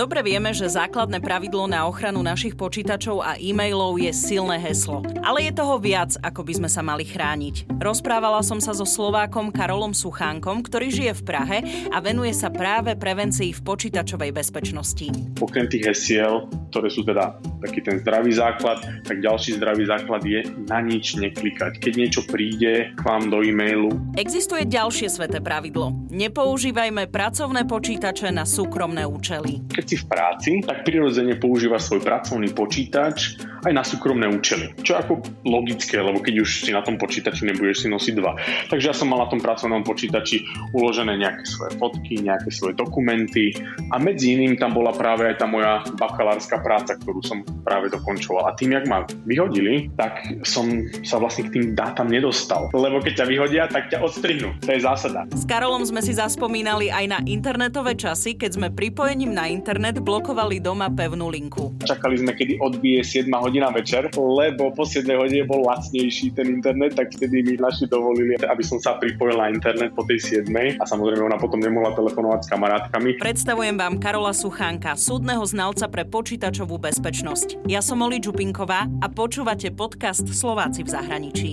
Dobre vieme, že základné pravidlo na ochranu našich počítačov a e-mailov je silné heslo. Ale je toho viac, ako by sme sa mali chrániť. Rozprávala som sa so Slovákom Karolom Suchánkom, ktorý žije v Prahe a venuje sa práve prevencii v počítačovej bezpečnosti. Okrem tých hesiel, ktoré sú teda taký ten zdravý základ, tak ďalší zdravý základ je na nič neklikať. Keď niečo príde k vám do e-mailu. Existuje ďalšie sveté pravidlo. Nepoužívajme pracovné počítače na súkromné účely. Keď si v práci, tak prirodzene používa svoj pracovný počítač aj na súkromné účely. Čo ako logické, lebo keď už si na tom počítači nebudeš si nosiť dva. Takže ja som mal na tom pracovnom počítači uložené nejaké svoje fotky, nejaké svoje dokumenty a medzi iným tam bola práve aj tá moja bakalárska práca, ktorú som práve dokončoval. A tým, jak ma vyhodili, tak som sa vlastne k tým dátam nedostal. Lebo keď ťa vyhodia, tak ťa odstrihnú. To je zásada. S Karolom sme si zaspomínali aj na internetové časy, keď sme pripojením na internet blokovali doma pevnú linku. Čakali sme, kedy odbije 7 hodina večer, lebo po 7 hodine bol lacnejší ten internet, tak vtedy mi naši dovolili, aby som sa pripojil na internet po tej 7 a samozrejme ona potom nemohla telefonovať s kamarátkami. Predstavujem vám Karola Suchánka, súdneho znalca pre počítačovú bezpečnosť. Ja som Oli Čupinková a počúvate podcast Slováci v zahraničí.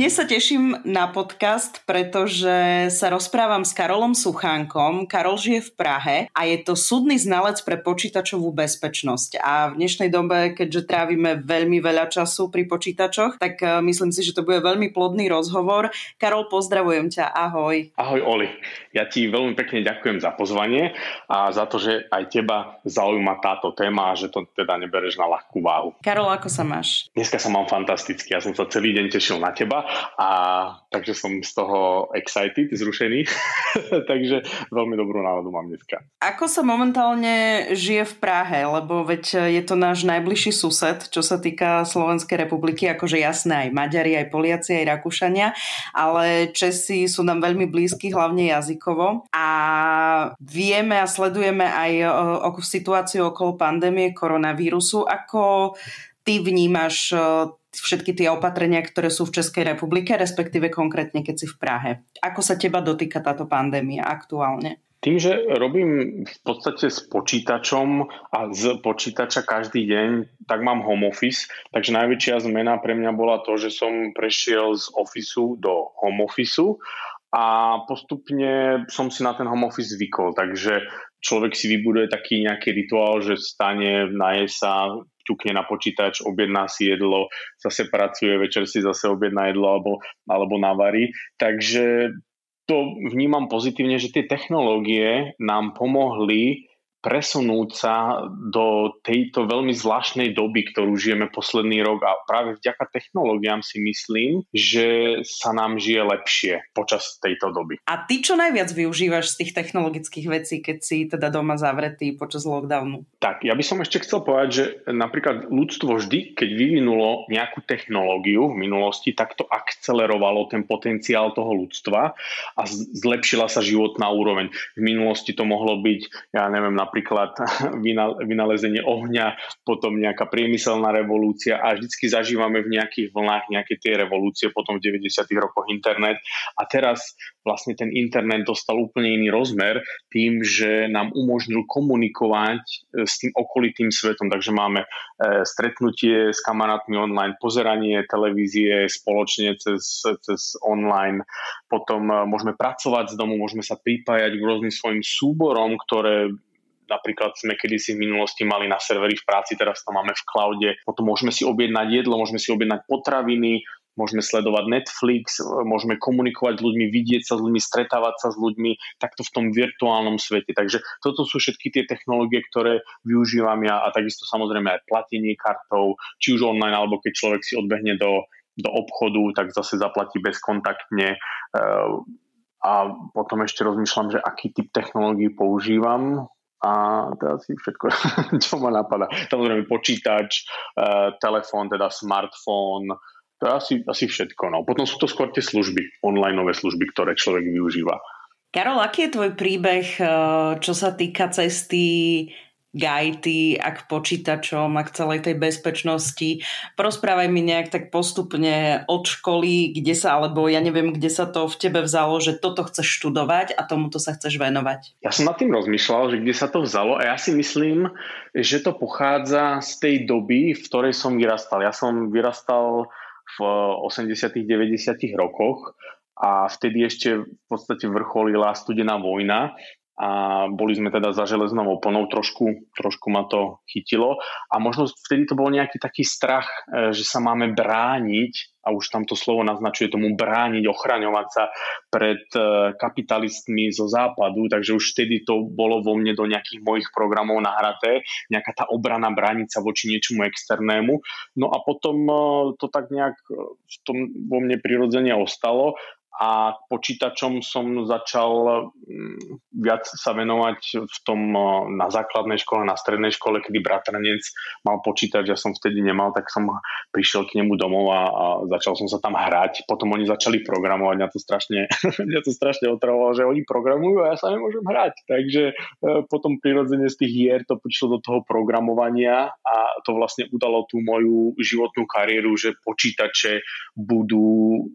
Dnes sa teším na podcast, pretože sa rozprávam s Karolom Suchánkom. Karol žije v Prahe a je to súdny znalec pre počítačovú bezpečnosť. A v dnešnej dobe, keďže trávime veľmi veľa času pri počítačoch, tak eh, myslím si, že to bude veľmi plodný rozhovor. Karol, pozdravujem ťa. Ahoj. Ahoj, Oli. Ja ti veľmi pekne ďakujem za pozvanie a za to, že aj teba zaujíma táto téma a že to teda nebereš na ľahkú váhu. Karol, ako sa máš? Dneska sa mám fantasticky. Ja som sa celý deň tešil na teba a takže som z toho excited, zrušený. takže veľmi dobrú náladu mám dneska. Ako sa momentálne žije v Prahe? Lebo veď je to náš najbližší sused, čo sa týka Slovenskej republiky, akože jasné aj Maďari, aj Poliaci, aj Rakúšania, ale Česi sú nám veľmi blízki, hlavne jazykovo. A vieme a sledujeme aj o, o situáciu okolo pandémie koronavírusu. Ako ty vnímaš všetky tie opatrenia, ktoré sú v Českej republike, respektíve konkrétne keď si v Prahe. Ako sa teba dotýka táto pandémia aktuálne? Tým, že robím v podstate s počítačom a z počítača každý deň, tak mám home office. Takže najväčšia zmena pre mňa bola to, že som prešiel z ofisu do home officeu a postupne som si na ten home office zvykol. Takže človek si vybuduje taký nejaký rituál, že stane, naje sa, ťukne na počítač, objedná si jedlo, zase pracuje, večer si zase objedná jedlo alebo, alebo navarí. Takže to vnímam pozitívne, že tie technológie nám pomohli presunúť sa do tejto veľmi zvláštnej doby, ktorú žijeme posledný rok a práve vďaka technológiám si myslím, že sa nám žije lepšie počas tejto doby. A ty čo najviac využívaš z tých technologických vecí, keď si teda doma zavretý počas lockdownu? Tak, ja by som ešte chcel povedať, že napríklad ľudstvo vždy, keď vyvinulo nejakú technológiu v minulosti, tak to akcelerovalo ten potenciál toho ľudstva a zlepšila sa životná úroveň. V minulosti to mohlo byť, ja neviem, na napríklad vynalezenie ohňa, potom nejaká priemyselná revolúcia a vždycky zažívame v nejakých vlnách nejaké tie revolúcie, potom v 90. rokoch internet a teraz vlastne ten internet dostal úplne iný rozmer tým, že nám umožnil komunikovať e, s tým okolitým svetom. Takže máme e, stretnutie s kamarátmi online, pozeranie televízie spoločne cez, cez online, potom e, môžeme pracovať z domu, môžeme sa pripájať k rôznym svojim súborom, ktoré Napríklad sme kedysi v minulosti mali na serveri v práci, teraz to máme v cloude. Potom môžeme si objednať jedlo, môžeme si objednať potraviny, môžeme sledovať Netflix, môžeme komunikovať s ľuďmi, vidieť sa s ľuďmi, stretávať sa s ľuďmi takto v tom virtuálnom svete. Takže toto sú všetky tie technológie, ktoré využívam ja a takisto samozrejme aj platenie kartou, či už online, alebo keď človek si odbehne do, do obchodu, tak zase zaplatí bezkontaktne. Ehm, a potom ešte rozmýšľam, že aký typ technológií používam a to je asi všetko, čo ma napadá. Samozrejme počítač, e, telefón, teda smartfón, to je asi, asi všetko. No. Potom sú to skôr tie služby, online služby, ktoré človek využíva. Karol, aký je tvoj príbeh, e, čo sa týka cesty gajty, ak počítačom, ak celej tej bezpečnosti. Porozprávaj mi nejak tak postupne od školy, kde sa, alebo ja neviem, kde sa to v tebe vzalo, že toto chceš študovať a tomuto sa chceš venovať. Ja som nad tým rozmýšľal, že kde sa to vzalo a ja si myslím, že to pochádza z tej doby, v ktorej som vyrastal. Ja som vyrastal v 80 90 rokoch a vtedy ešte v podstate vrcholila studená vojna a boli sme teda za železnou oponou, trošku, trošku ma to chytilo. A možno vtedy to bol nejaký taký strach, e, že sa máme brániť a už tam to slovo naznačuje tomu brániť, ochraňovať sa pred e, kapitalistmi zo západu, takže už vtedy to bolo vo mne do nejakých mojich programov nahraté, nejaká tá obrana brániť voči niečomu externému. No a potom e, to tak nejak v tom vo mne prirodzene ostalo a počítačom som začal mm, viac sa venovať v tom na základnej škole, na strednej škole, kedy bratranec mal počítač, ja som vtedy nemal, tak som prišiel k nemu domov a, a začal som sa tam hrať. Potom oni začali programovať, mňa to strašne, mňa to strašne otravovalo, že oni programujú a ja sa nemôžem hrať. Takže e, potom prirodzene z tých hier to prišlo do toho programovania a to vlastne udalo tú moju životnú kariéru, že počítače budú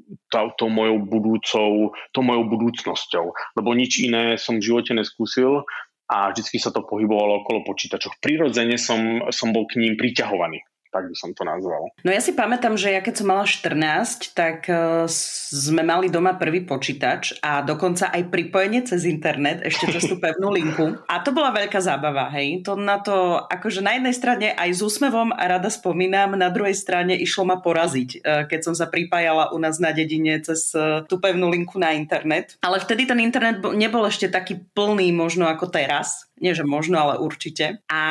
tou mojou budú budúcou, tou mojou budúcnosťou. Lebo nič iné som v živote neskúsil a vždycky sa to pohybovalo okolo počítačov. Prirodzene som, som bol k ním priťahovaný tak by som to nazval. No ja si pamätám, že ja keď som mala 14, tak uh, sme mali doma prvý počítač a dokonca aj pripojenie cez internet, ešte cez tú pevnú linku. A to bola veľká zábava, hej. To na to, akože na jednej strane aj s úsmevom a rada spomínam, na druhej strane išlo ma poraziť, uh, keď som sa pripájala u nás na dedine cez uh, tú pevnú linku na internet. Ale vtedy ten internet nebol ešte taký plný možno ako teraz nie že možno, ale určite. A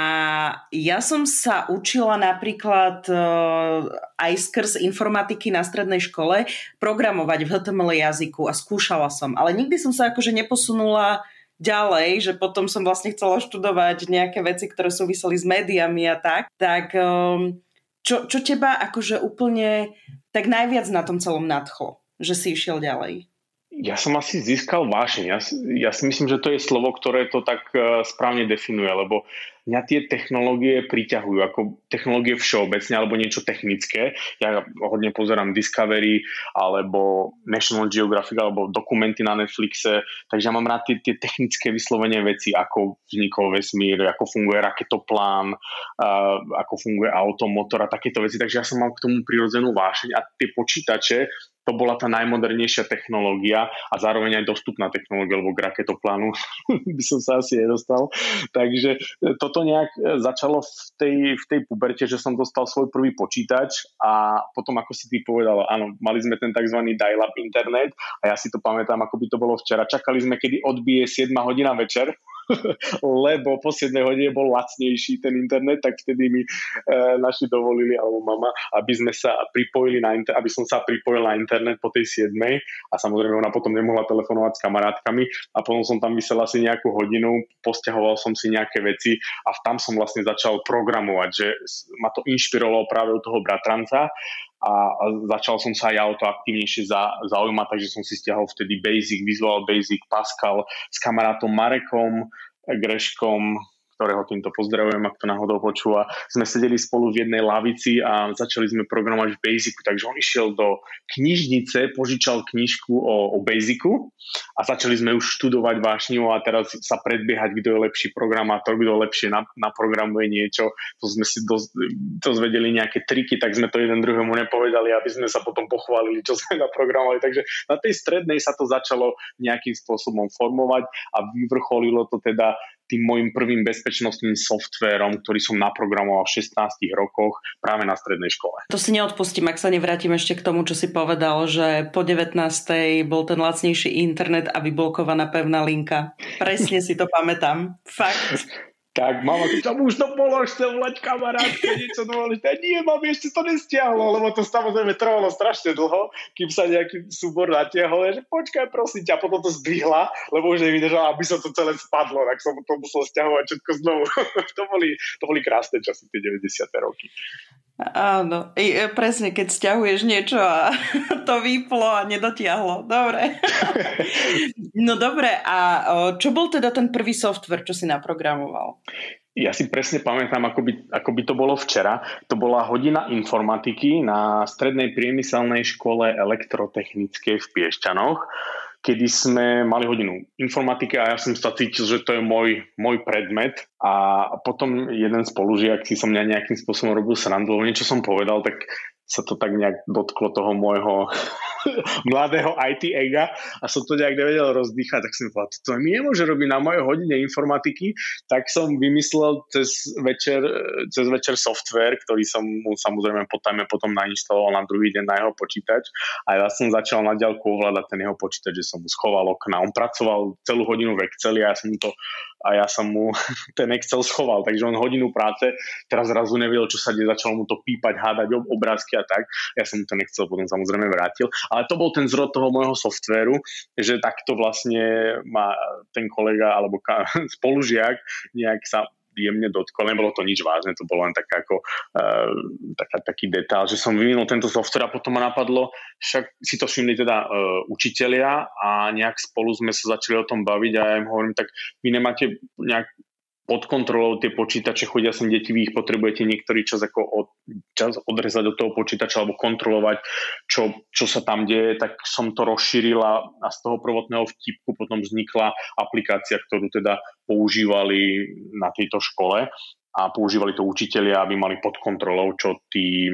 ja som sa učila napríklad uh, aj skrz informatiky na strednej škole programovať v HTML jazyku a skúšala som, ale nikdy som sa akože neposunula ďalej, že potom som vlastne chcela študovať nejaké veci, ktoré súviseli s médiami a tak, tak um, čo, čo teba akože úplne tak najviac na tom celom nadchlo, že si išiel ďalej? Ja som asi získal vášeň. Ja, ja si myslím, že to je slovo, ktoré to tak uh, správne definuje, lebo mňa tie technológie priťahujú, ako technológie všeobecne, alebo niečo technické. Ja hodne pozerám Discovery, alebo National Geographic, alebo dokumenty na Netflixe, takže ja mám rád tie, tie technické vyslovenie veci, ako vznikol vesmír, ako funguje raketoplán, uh, ako funguje automotor a takéto veci, takže ja som mal k tomu prirodzenú vášeň a tie počítače to bola tá najmodernejšia technológia a zároveň aj dostupná technológia, lebo k raketoplánu by som sa asi nedostal. Takže e, toto nejak e, začalo v tej, v tej puberte, že som dostal svoj prvý počítač a potom, ako si ty povedal, áno, mali sme ten tzv. dial-up internet a ja si to pamätám, ako by to bolo včera. Čakali sme, kedy odbije 7 hodina večer lebo po 7 hodine bol lacnejší ten internet, tak vtedy mi e, naši dovolili, alebo mama, aby sme sa pripojili na inter- aby som sa pripojil na internet po tej 7 a samozrejme ona potom nemohla telefonovať s kamarátkami. A potom som tam vysel asi nejakú hodinu, posťahoval som si nejaké veci a tam som vlastne začal programovať, že ma to inšpirovalo práve od toho bratranca a začal som sa aj ja o to aktívnejšie zaujímať, takže som si stiahol vtedy Basic, Visual Basic, Pascal s kamarátom Marekom, Greškom, ktorého týmto pozdravujem, ak to náhodou počúva, sme sedeli spolu v jednej lavici a začali sme programovať v Basicu, takže on išiel do knižnice, požičal knižku o, o Basicu a začali sme už študovať vášnivo a teraz sa predbiehať, kto je lepší programátor, kto lepšie naprogramuje niečo. To sme si dozvedeli nejaké triky, tak sme to jeden druhému nepovedali, aby sme sa potom pochválili, čo sme naprogramovali. Takže na tej strednej sa to začalo nejakým spôsobom formovať a vyvrcholilo to teda tým môjim prvým bezpečnostným softvérom, ktorý som naprogramoval v 16 rokoch práve na strednej škole. To si neodpustím, ak sa nevrátim ešte k tomu, čo si povedal, že po 19. bol ten lacnejší internet a vyblokovaná pevná linka. Presne si to pamätám. Fakt. Tak mama, tam už to polož, chcem volať kamarátke, niečo dôležité. Nie, mami, ešte to nestiahlo, lebo to samozrejme trvalo strašne dlho, kým sa nejaký súbor natiahol. Že počkaj, prosím ťa, potom to zdvihla, lebo už nevydržala, aby sa to celé spadlo, tak som to musel stiahovať všetko znovu. to, boli, to boli krásne časy, tie 90. roky. Áno, I, e, presne, keď stiahuješ niečo a to vyplo a nedotiahlo. Dobre. no dobre, a čo bol teda ten prvý software, čo si naprogramoval? Ja si presne pamätám, ako by, ako by to bolo včera. To bola hodina informatiky na strednej priemyselnej škole elektrotechnickej v Piešťanoch, kedy sme mali hodinu informatiky a ja som sa cítil, že to je môj, môj predmet a potom jeden spolužiak si som mňa nejakým spôsobom robil srandu, niečo som povedal, tak sa to tak nejak dotklo toho môjho mladého IT ega a som to nejak nevedel rozdýchať, tak som povedal, to mi nemôže robiť na mojej hodine informatiky, tak som vymyslel cez večer, cez večer software, ktorý som mu samozrejme potom, potom nainštaloval na druhý deň na jeho počítač a ja som začal na diaľku ovládať ten jeho počítač, že som mu schoval okna. On pracoval celú hodinu v Exceli a ja som mu to a ja som mu ten Excel schoval, takže on hodinu práce, teraz zrazu nevedel, čo sa deje, začalo mu to pípať, hádať obrázky a tak. Ja som mu ten Excel potom samozrejme vrátil, ale to bol ten zrod toho môjho softvéru, že takto vlastne ma ten kolega alebo spolužiak nejak sa jemne dotkol. Nebolo to nič vážne, to bolo len tak ako, uh, taká, taký detail, že som vyvinul tento software a potom ma napadlo, však si to všimli teda uh, učitelia a nejak spolu sme sa začali o tom baviť a ja im hovorím, tak vy nemáte nejak pod kontrolou tie počítače, chodia sem deti, vy ich potrebujete niektorý čas ako od, čas odrezať od toho počítača alebo kontrolovať, čo, čo sa tam deje, tak som to rozšírila a z toho prvotného vtipku potom vznikla aplikácia, ktorú teda používali na tejto škole a používali to učitelia, aby mali pod kontrolou, čo tí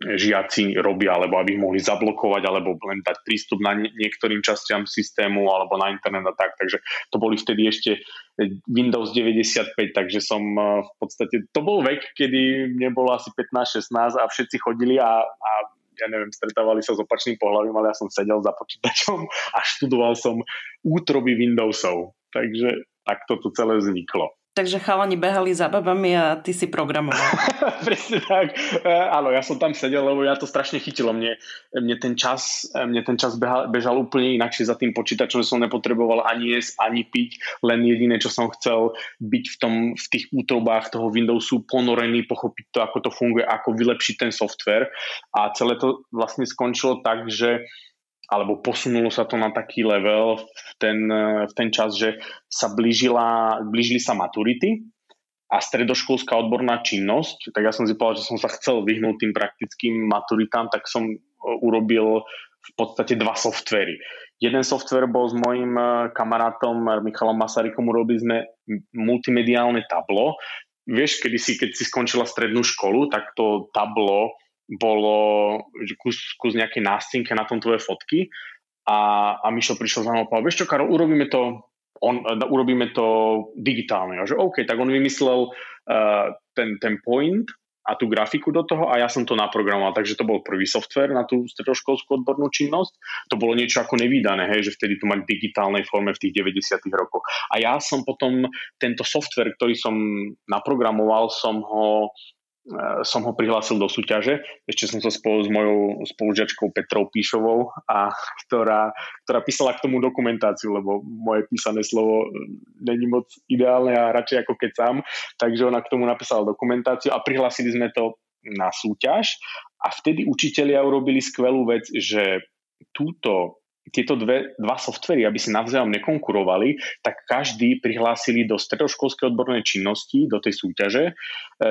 žiaci robia, alebo aby ich mohli zablokovať, alebo len dať prístup na niektorým častiam systému, alebo na internet a tak. Takže to boli vtedy ešte Windows 95, takže som eh, v podstate, to bol vek, kedy mne bolo asi 15-16 a všetci chodili a, a ja neviem, stretávali sa s opačným pohľavím, ale ja som sedel za počítačom a študoval som útroby Windowsov. Takže takto to celé vzniklo. Takže chalani behali za babami a ty si programoval. Presne tak. E, áno, ja som tam sedel, lebo ja to strašne chytilo. Mne, mne ten čas, e, mne ten čas behal, bežal úplne inakšie za tým počítačom, že som nepotreboval ani jesť, ani piť. Len jediné, čo som chcel, byť v, tom, v tých útrobách toho Windowsu ponorený, pochopiť to, ako to funguje, ako vylepšiť ten software. A celé to vlastne skončilo tak, že alebo posunulo sa to na taký level v ten, v ten čas, že sa blížila, blížili sa maturity a stredoškolská odborná činnosť, tak ja som si povedal, že som sa chcel vyhnúť tým praktickým maturitám, tak som e, urobil v podstate dva softvery. Jeden software bol s mojim e, kamarátom Michalom Masarykom, urobili sme multimediálne tablo. Vieš, kedy si, keď si skončila strednú školu, tak to tablo bolo kus, kus nejaké nástinke na tom tvoje fotky a, a Mišo prišiel za mnou a povedal, vieš čo, Karol, urobíme to, on, urobíme to digitálne. A že OK, tak on vymyslel uh, ten, ten point a tú grafiku do toho a ja som to naprogramoval. Takže to bol prvý software na tú stredoškolskú odbornú činnosť. To bolo niečo ako nevydané, hej, že vtedy to mať v digitálnej forme v tých 90. rokoch. A ja som potom tento software, ktorý som naprogramoval, som ho som ho prihlásil do súťaže. Ešte som to spolu s mojou spolužiačkou Petrou Píšovou, a ktorá, ktorá písala k tomu dokumentáciu, lebo moje písané slovo není moc ideálne a radšej ako keď sám. Takže ona k tomu napísala dokumentáciu a prihlásili sme to na súťaž a vtedy učitelia urobili skvelú vec, že túto tieto dve, dva softvery, aby si navzájom nekonkurovali, tak každý prihlásili do stredoškolskej odbornej činnosti, do tej súťaže, e,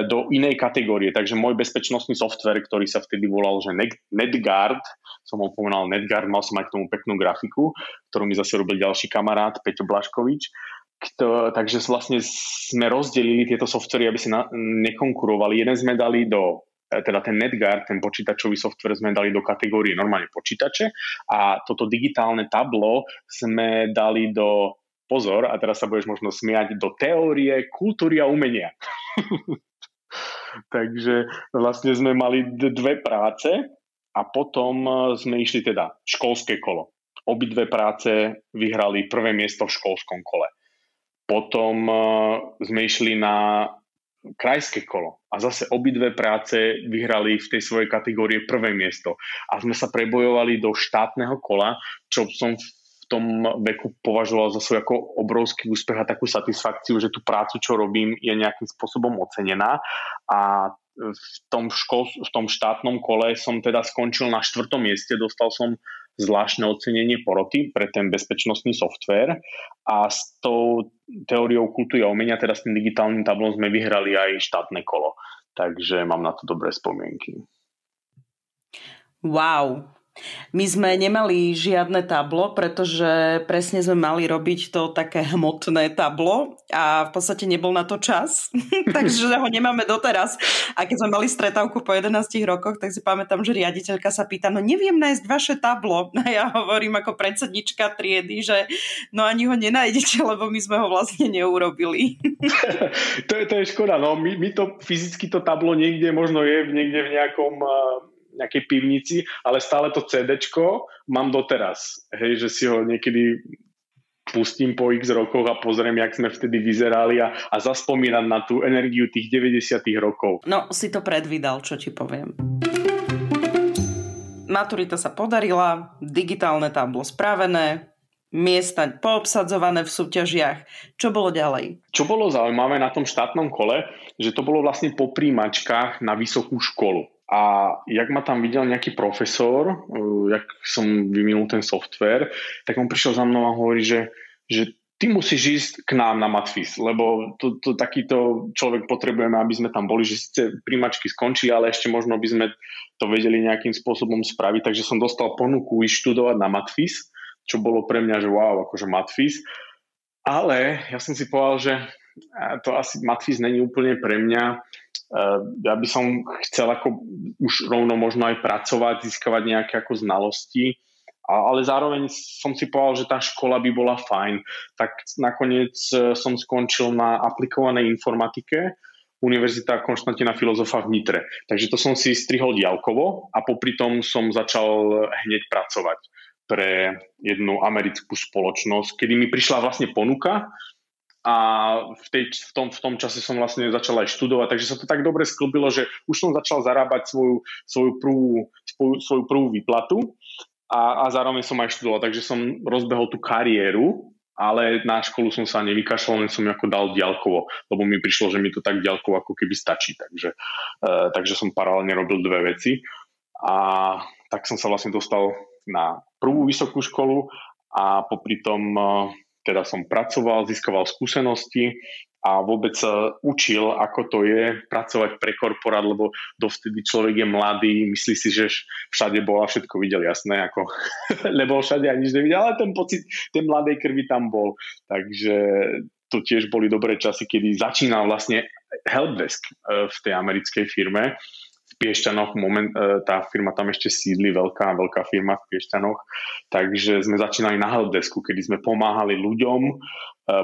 do inej kategórie. Takže môj bezpečnostný software, ktorý sa vtedy volal, že NetGuard, som ho povedal NetGuard, mal som aj k tomu peknú grafiku, ktorú mi zase robil ďalší kamarát, Peťo Blaškovič, kto, takže vlastne sme rozdelili tieto softvery, aby si na, nekonkurovali. Jeden sme dali do teda ten NetGuard, ten počítačový software sme dali do kategórie normálne počítače a toto digitálne tablo sme dali do, pozor, a teraz sa budeš možno smiať, do teórie kultúry a umenia. Takže vlastne sme mali dve práce a potom e, sme išli teda školské kolo. Obidve práce vyhrali prvé miesto v školskom kole. Potom e, sme išli na krajské kolo. A zase obidve práce vyhrali v tej svojej kategórie prvé miesto. A sme sa prebojovali do štátneho kola, čo som v tom veku považoval za svoj ako obrovský úspech a takú satisfakciu, že tú prácu, čo robím, je nejakým spôsobom ocenená. A v tom, škol, v tom štátnom kole som teda skončil na štvrtom mieste, dostal som zvláštne ocenenie poroty pre ten bezpečnostný software a s tou teóriou kultúry a umenia, teda s tým digitálnym tablom sme vyhrali aj štátne kolo. Takže mám na to dobré spomienky. Wow, my sme nemali žiadne tablo, pretože presne sme mali robiť to také hmotné tablo a v podstate nebol na to čas, takže ho nemáme doteraz. A keď sme mali stretávku po 11 rokoch, tak si pamätám, že riaditeľka sa pýta, no neviem nájsť vaše tablo. A ja hovorím ako predsednička triedy, že no ani ho nenájdete, lebo my sme ho vlastne neurobili. to, je, to je škoda, no my, my to fyzicky to tablo niekde možno je niekde v nejakom nejakej pivnici, ale stále to CD mám doteraz. Hej, že si ho niekedy pustím po x rokoch a pozriem, jak sme vtedy vyzerali a, a zaspomínam na tú energiu tých 90 rokov. No, si to predvídal, čo ti poviem. Maturita sa podarila, digitálne tablo spravené, miesta poobsadzované v súťažiach. Čo bolo ďalej? Čo bolo zaujímavé na tom štátnom kole, že to bolo vlastne po príjmačkách na vysokú školu. A jak ma tam videl nejaký profesor, uh, jak som vyvinul ten software, tak on prišiel za mnou a hovorí, že, že ty musíš ísť k nám na Matfis, lebo to, to, takýto človek potrebujeme, aby sme tam boli, že síce príjmačky skončí, ale ešte možno by sme to vedeli nejakým spôsobom spraviť. Takže som dostal ponuku ísť študovať na Matfis, čo bolo pre mňa, že wow, akože Matfis. Ale ja som si povedal, že to asi Matfis není úplne pre mňa, ja by som chcel ako už rovno možno aj pracovať, získavať nejaké ako znalosti, ale zároveň som si povedal, že tá škola by bola fajn. Tak nakoniec eh, som skončil na aplikovanej informatike, Univerzita Konštantina Filozofa v Nitre. Takže to som si strihol diálkovo a popri tom som začal hneď pracovať pre jednu americkú spoločnosť, kedy mi prišla vlastne ponuka, a v, tej, v, tom, v tom čase som vlastne začal aj študovať, takže sa to tak dobre sklbilo, že už som začal zarábať svoju, svoju, prvú, svoju, svoju prvú výplatu a, a zároveň som aj študoval, takže som rozbehol tú kariéru, ale na školu som sa nevykašľal, len som ako dal diaľkovo, lebo mi prišlo, že mi to tak diaľkovo ako keby stačí, takže, uh, takže som paralelne robil dve veci. A tak som sa vlastne dostal na prvú vysokú školu a popri tom uh, teda som pracoval, získaval skúsenosti a vôbec učil, ako to je pracovať pre korporát, lebo dovtedy človek je mladý, myslí si, že všade bol a všetko videl, jasné, ako, lebo všade ani nič nevidel, ale ten pocit tej mladej krvi tam bol. Takže to tiež boli dobré časy, kedy začínal vlastne helpdesk eh, v tej americkej firme Piešťanoch, moment, e, tá firma tam ešte sídli, veľká, veľká firma v Piešťanoch, takže sme začínali na helpdesku, kedy sme pomáhali ľuďom e,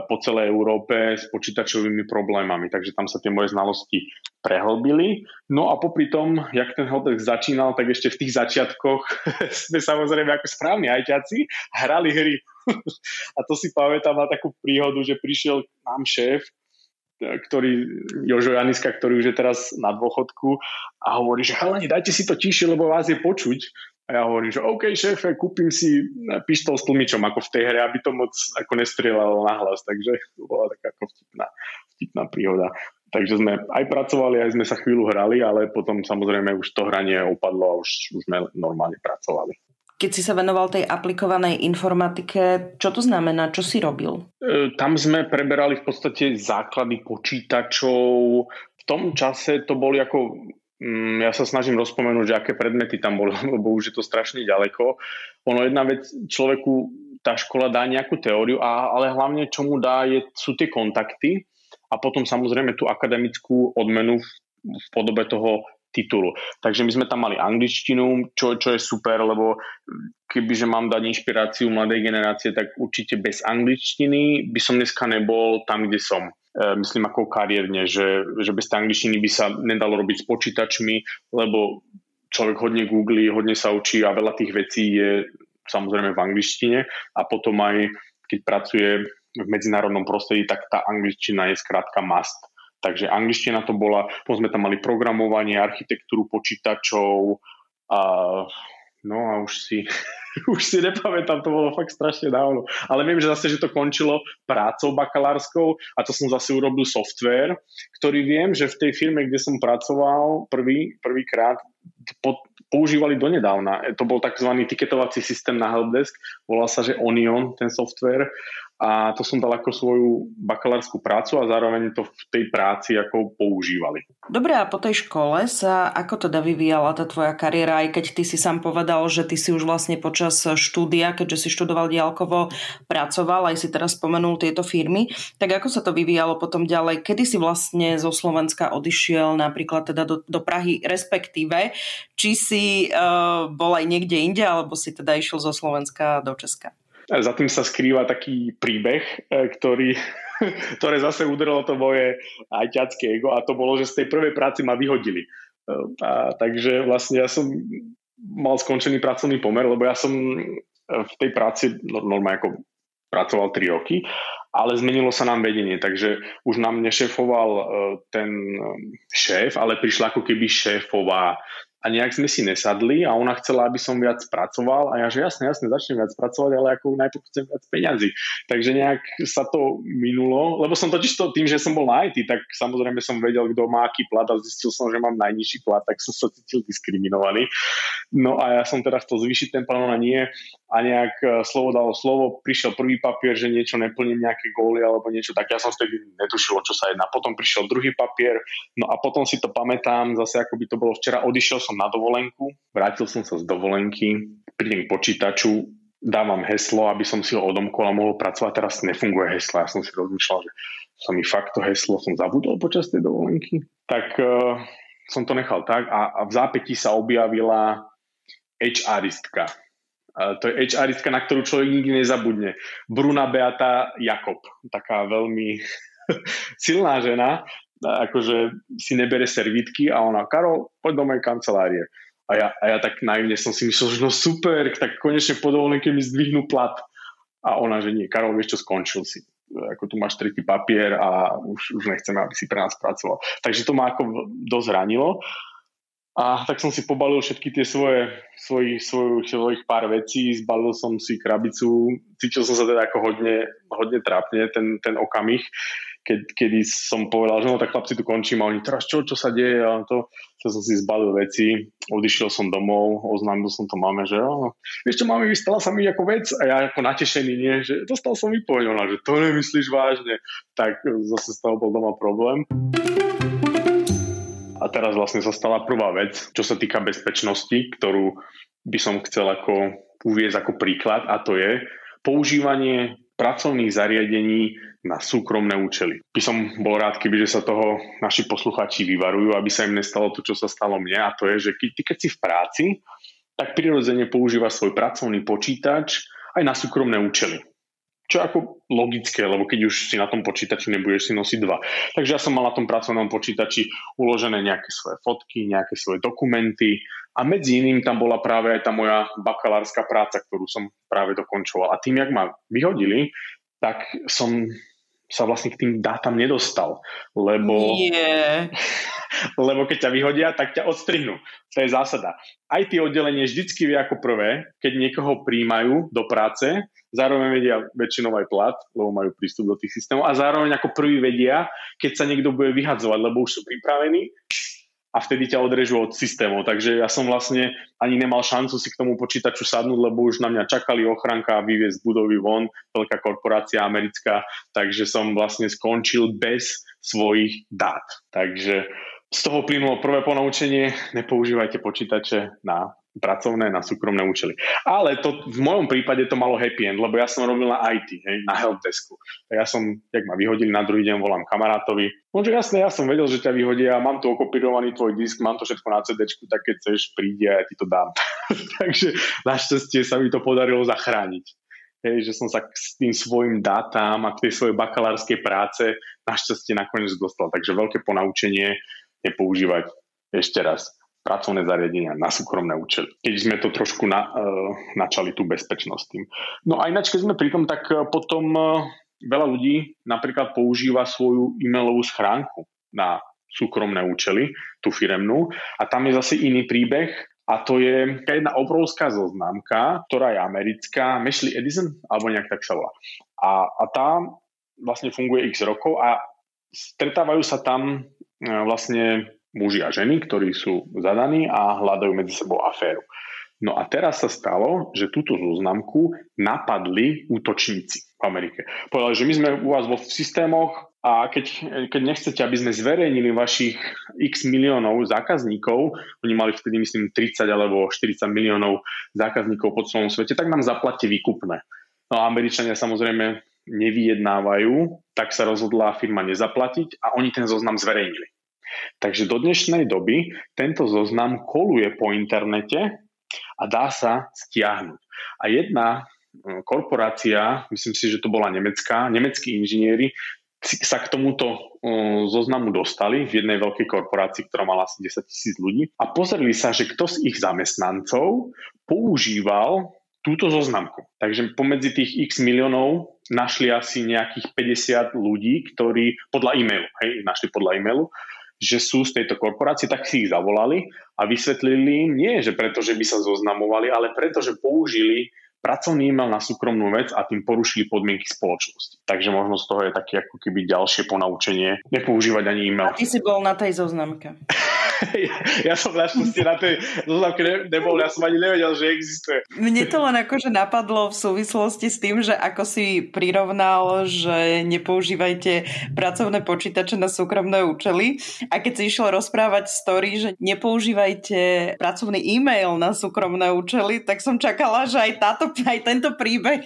po celej Európe s počítačovými problémami, takže tam sa tie moje znalosti prehlbili. No a popri tom, jak ten helpdesk začínal, tak ešte v tých začiatkoch sme samozrejme ako správni ajťaci hrali hry. a to si pamätám na takú príhodu, že prišiel nám šéf ktorý, Jožo Janiska, ktorý už je teraz na dôchodku a hovorí, že chalani, dajte si to tišie, lebo vás je počuť. A ja hovorím, že OK, šéfe, kúpim si pištol s tlmičom ako v tej hre, aby to moc ako nestrieľalo na hlas. Takže to bola taká ako vtipná, vtipná príhoda. Takže sme aj pracovali, aj sme sa chvíľu hrali, ale potom samozrejme už to hranie opadlo a už, už sme normálne pracovali. Keď si sa venoval tej aplikovanej informatike, čo to znamená? Čo si robil? E, tam sme preberali v podstate základy počítačov. V tom čase to boli ako mm, ja sa snažím rozpomenúť, že aké predmety tam boli, lebo už je to strašne ďaleko. Ono jedna vec, človeku tá škola dá nejakú teóriu, ale hlavne čo mu dá, je, sú tie kontakty a potom samozrejme tú akademickú odmenu v podobe toho titulu. Takže my sme tam mali angličtinu, čo, čo je super, lebo kebyže mám dať inšpiráciu mladej generácie, tak určite bez angličtiny by som dneska nebol tam, kde som. E, myslím ako kariérne, že, že bez tej angličtiny by sa nedalo robiť s počítačmi, lebo človek hodne googlí, hodne sa učí a veľa tých vecí je samozrejme v angličtine a potom aj keď pracuje v medzinárodnom prostredí, tak tá angličtina je skrátka must. Takže angličtina to bola, potom sme tam mali programovanie, architektúru počítačov a no a už si, už si nepamätám, to bolo fakt strašne dávno. Ale viem, že zase, že to končilo prácou bakalárskou a to som zase urobil software, ktorý viem, že v tej firme, kde som pracoval prvý, prvýkrát, používali donedávna. To bol tzv. tiketovací systém na helpdesk, volá sa, že Onion, ten software a to som dal ako svoju bakalárskú prácu a zároveň to v tej práci ako používali. Dobre, a po tej škole sa ako teda vyvíjala tá tvoja kariéra, aj keď ty si sám povedal, že ty si už vlastne počas štúdia, keďže si študoval diálkovo, pracoval, aj si teraz spomenul tieto firmy, tak ako sa to vyvíjalo potom ďalej? Kedy si vlastne zo Slovenska odišiel napríklad teda do, do Prahy, respektíve, či si uh, bol aj niekde inde, alebo si teda išiel zo Slovenska do Česka? Za tým sa skrýva taký príbeh, e, ktorý, ktoré zase udrelo to moje ajťacké ego a to bolo, že z tej prvej práci ma vyhodili. E, a, takže vlastne ja som mal skončený pracovný pomer, lebo ja som v tej práci normálne ako pracoval 3 roky, ale zmenilo sa nám vedenie, takže už nám nešéfoval e, ten šéf, ale prišla ako keby šéfová a nejak sme si nesadli a ona chcela, aby som viac pracoval a ja, že jasne, jasne, začnem viac pracovať, ale ako najprv chcem viac peňazí. Takže nejak sa to minulo, lebo som totiž to tým, že som bol na IT, tak samozrejme som vedel, kto má aký plat a zistil som, že mám najnižší plat, tak som sa cítil diskriminovaný. No a ja som teda chcel zvýšiť ten plán, a nie a nejak e, slovo dalo slovo, prišiel prvý papier, že niečo neplním, nejaké góly alebo niečo, tak ja som vtedy netušil, čo sa jedná. Potom prišiel druhý papier, no a potom si to pamätám, zase ako by to bolo včera, odišiel som na dovolenku, vrátil som sa z dovolenky, prídem k počítaču, dávam heslo, aby som si ho odomkol a mohol pracovať. Teraz nefunguje heslo. Ja som si rozmýšľal, že som mi fakt to heslo som zabudol počas tej dovolenky. Tak uh, som to nechal tak a, a v zápätí sa objavila HRistka to je hr na ktorú človek nikdy nezabudne. Bruna Beata Jakob, taká veľmi silná žena, akože si nebere servítky a ona, Karol, poď do mojej kancelárie. A ja, a ja tak naivne som si myslel, že no super, tak konečne po dovolenke mi zdvihnú plat. A ona, že nie, Karol, vieš čo, skončil si. Ako tu máš tretí papier a už, už nechceme, aby si pre nás pracoval. Takže to ma ako dosť ranilo. A tak som si pobalil všetky tie svoje, svoj, svoj, svojich pár vecí, zbalil som si krabicu, cítil som sa teda ako hodne, hodne trápne ten, ten okamih, keď, kedy som povedal, že no tak chlapci tu končím a oni teraz čo, čo sa deje? A to, to som si zbalil veci, odišiel som domov, oznámil som to máme, že oh, vieš čo mami, vystala sa mi ako vec? A ja ako natešený, nie, že dostal som výpoveď, ona, že to nemyslíš vážne, tak zase z toho bol doma problém. A teraz vlastne sa stala prvá vec, čo sa týka bezpečnosti, ktorú by som chcel ako uviezť ako príklad a to je používanie pracovných zariadení na súkromné účely. By som bol rád, keby že sa toho naši posluchači vyvarujú, aby sa im nestalo to, čo sa stalo mne a to je, že ty keď si v práci, tak prirodzene používa svoj pracovný počítač aj na súkromné účely. Čo ako logické, lebo keď už si na tom počítači nebudeš si nosiť dva. Takže ja som mal na tom pracovnom počítači uložené nejaké svoje fotky, nejaké svoje dokumenty a medzi iným tam bola práve aj tá moja bakalárska práca, ktorú som práve dokončoval. A tým, jak ma vyhodili, tak som sa vlastne k tým dátam nedostal, lebo, yeah. lebo keď ťa vyhodia, tak ťa odstrihnú. To je zásada. Aj tie oddelenie vždycky vie ako prvé, keď niekoho príjmajú do práce, zároveň vedia väčšinou aj plat, lebo majú prístup do tých systémov a zároveň ako prvý vedia, keď sa niekto bude vyhadzovať, lebo už sú pripravení a vtedy ťa odrežú od systémov. Takže ja som vlastne ani nemal šancu si k tomu počítaču sadnúť, lebo už na mňa čakali ochranka a vyviezť budovy von, veľká korporácia americká, takže som vlastne skončil bez svojich dát. Takže z toho plynulo prvé ponaučenie, nepoužívajte počítače na pracovné na súkromné účely. Ale to v mojom prípade to malo happy end, lebo ja som robil na IT, hej, na helpdesku. Tak ja som, jak ma vyhodili na druhý deň, volám kamarátovi. No, že jasne, ja som vedel, že ťa vyhodia, mám tu okopírovaný tvoj disk, mám to všetko na CD, tak keď chceš, príde a ja ti to dám. Takže našťastie sa mi to podarilo zachrániť. Hej, že som sa s tým svojim dátam a k tej svojej bakalárskej práce našťastie nakoniec dostal. Takže veľké ponaučenie je používať ešte raz pracovné zariadenia na súkromné účely. Keď sme to trošku na, uh, načali tú bezpečnosť tým. No a ináč, keď sme pri tom, tak uh, potom uh, veľa ľudí napríklad používa svoju e-mailovú schránku na súkromné účely, tú firemnú. A tam je zase iný príbeh, a to je jedna obrovská zoznamka, ktorá je americká, Meshley Edison, alebo nejak tak sa volá. A, a tá vlastne funguje x rokov a stretávajú sa tam vlastne muži a ženy, ktorí sú zadaní a hľadajú medzi sebou aféru. No a teraz sa stalo, že túto zoznamku napadli útočníci v Amerike. Povedali, že my sme u vás vo systémoch a keď, keď nechcete, aby sme zverejnili vašich x miliónov zákazníkov, oni mali vtedy myslím 30 alebo 40 miliónov zákazníkov po celom svete, tak nám zaplatte výkupné. No a Američania samozrejme nevyjednávajú, tak sa rozhodla firma nezaplatiť a oni ten zoznam zverejnili. Takže do dnešnej doby tento zoznam koluje po internete a dá sa stiahnuť. A jedna hm, korporácia, myslím si, že to bola nemecká, nemeckí inžinieri sa k tomuto zoznamu dostali v jednej veľkej korporácii, ktorá mala asi 10 tisíc ľudí a pozreli sa, že kto z ich zamestnancov používal túto zoznamku. Takže pomedzi tých x miliónov našli asi nejakých 50 ľudí, ktorí podľa e-mailu, hej, našli podľa e-mailu, že sú z tejto korporácie, tak si ich zavolali a vysvetlili im nie, že preto, že by sa zoznamovali, ale preto, že použili pracovný e-mail na súkromnú vec a tým porušili podmienky spoločnosti. Takže možno z toho je také ako keby ďalšie ponaučenie nepoužívať ani e-mail. A ty si bol na tej zoznamke. ja, ja som našťastie na tej zoznamke ne, nebol, ja som ani nevedel, že existuje. Mne to len akože napadlo v súvislosti s tým, že ako si prirovnal, že nepoužívajte pracovné počítače na súkromné účely a keď si išiel rozprávať story, že nepoužívajte pracovný e-mail na súkromné účely, tak som čakala, že aj, táto, aj tento príbeh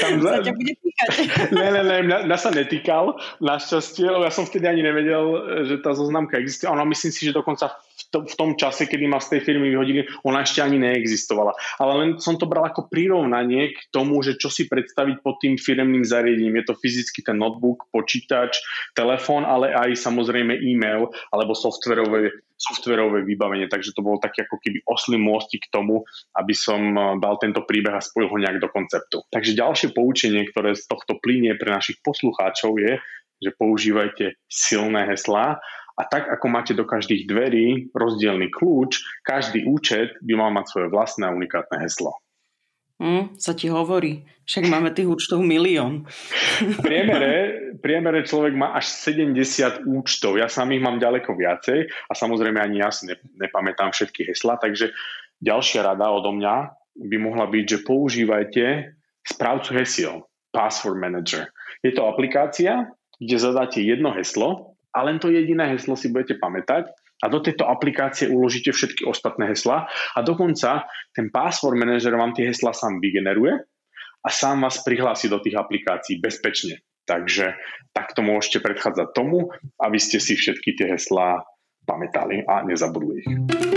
Tam sa ťa bude týkať. ne, ne, ne, mňa, mňa sa netýkal, našťastie, lebo ja som vtedy ani nevedel, že tá zoznamka existuje. Ono myslím si, že to dokonca v, to, v tom čase, kedy ma z tej firmy vyhodili, ona ešte ani neexistovala. Ale len som to bral ako prirovnanie k tomu, že čo si predstaviť pod tým firemným zariadením. Je to fyzicky ten notebook, počítač, telefón, ale aj samozrejme e-mail alebo softverové softverové vybavenie, takže to bol taký ako keby oslý môstik k tomu, aby som eh, dal tento príbeh a spojil ho nejak do konceptu. Takže ďalšie poučenie, ktoré z tohto plinie pre našich poslucháčov je, že používajte silné heslá a tak, ako máte do každých dverí rozdielný kľúč, každý účet by mal mať svoje vlastné unikátne heslo. Mm, sa ti hovorí. Však máme tých účtov milión. V priemere, priemere človek má až 70 účtov. Ja sám ich mám ďaleko viacej a samozrejme ani ja si ne, nepamätám všetky hesla, takže ďalšia rada odo mňa by mohla byť, že používajte správcu hesiel, Password Manager. Je to aplikácia, kde zadáte jedno heslo a len to jediné heslo si budete pamätať a do tejto aplikácie uložíte všetky ostatné hesla a dokonca ten password manager vám tie hesla sám vygeneruje a sám vás prihlási do tých aplikácií bezpečne. Takže takto môžete predchádzať tomu, aby ste si všetky tie heslá pamätali a nezabudli ich.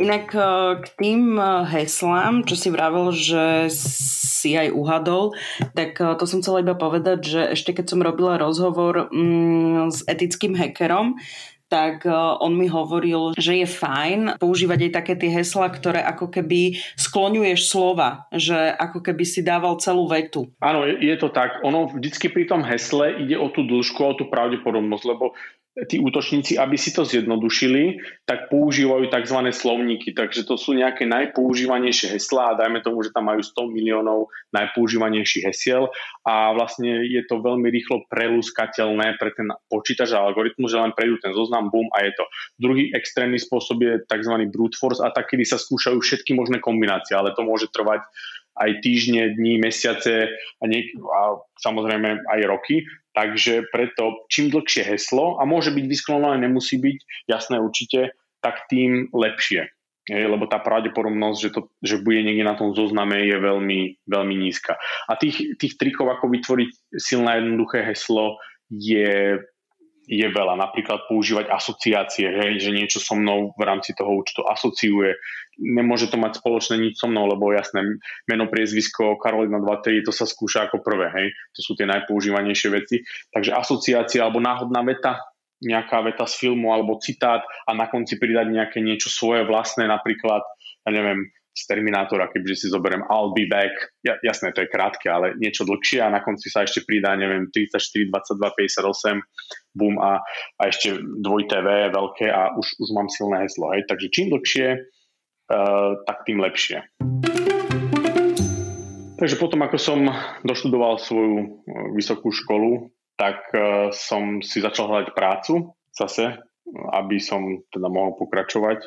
Inak eh, k tým eh, heslám, čo si vravel, že si aj uhadol, tak eh, to som chcela iba povedať, že ešte keď som robila rozhovor mm, s etickým hackerom, tak on mi hovoril, že je fajn používať aj také tie hesla, ktoré ako keby skloňuješ slova, že ako keby si dával celú vetu. Áno, je to tak. Ono vždycky pri tom hesle ide o tú dĺžku, o tú pravdepodobnosť, lebo tí útočníci, aby si to zjednodušili, tak používajú tzv. slovníky. Takže to sú nejaké najpoužívanejšie heslá a dajme tomu, že tam majú 100 miliónov najpoužívanejších hesiel a vlastne je to veľmi rýchlo prelúskateľné pre ten počítač a algoritmus, že len prejdú ten zoznam, boom a je to. Druhý extrémny spôsob je tzv. brute force atak, kedy sa skúšajú všetky možné kombinácie, ale to môže trvať aj týždne, dní, mesiace a, niek- a samozrejme aj roky. Takže preto čím dlhšie heslo, a môže byť vysklonované, nemusí byť, jasné určite, tak tým lepšie. Lebo tá pravdepodobnosť, že, to, že bude niekde na tom zozname je veľmi, veľmi nízka. A tých, tých trikov, ako vytvoriť silné jednoduché heslo, je je veľa. Napríklad používať asociácie, hej, že niečo so mnou v rámci toho účtu asociuje. Nemôže to mať spoločné nič so mnou, lebo jasné, meno, priezvisko, Karolina 23, to sa skúša ako prvé, hej. To sú tie najpoužívanejšie veci. Takže asociácia alebo náhodná veta, nejaká veta z filmu alebo citát a na konci pridať nejaké niečo svoje vlastné, napríklad, ja neviem, z Terminátora, keďže si zoberiem I'll be back, ja, jasné, to je krátke, ale niečo dlhšie a na konci sa ešte pridá, neviem, 34, 22, 58, boom a, a ešte dvojité V veľké a už, už mám silné heslo, hej. Takže čím dlhšie, uh, tak tým lepšie. Takže potom, ako som doštudoval svoju uh, vysokú školu, tak uh, som si začal hľadať prácu zase aby som teda mohol pokračovať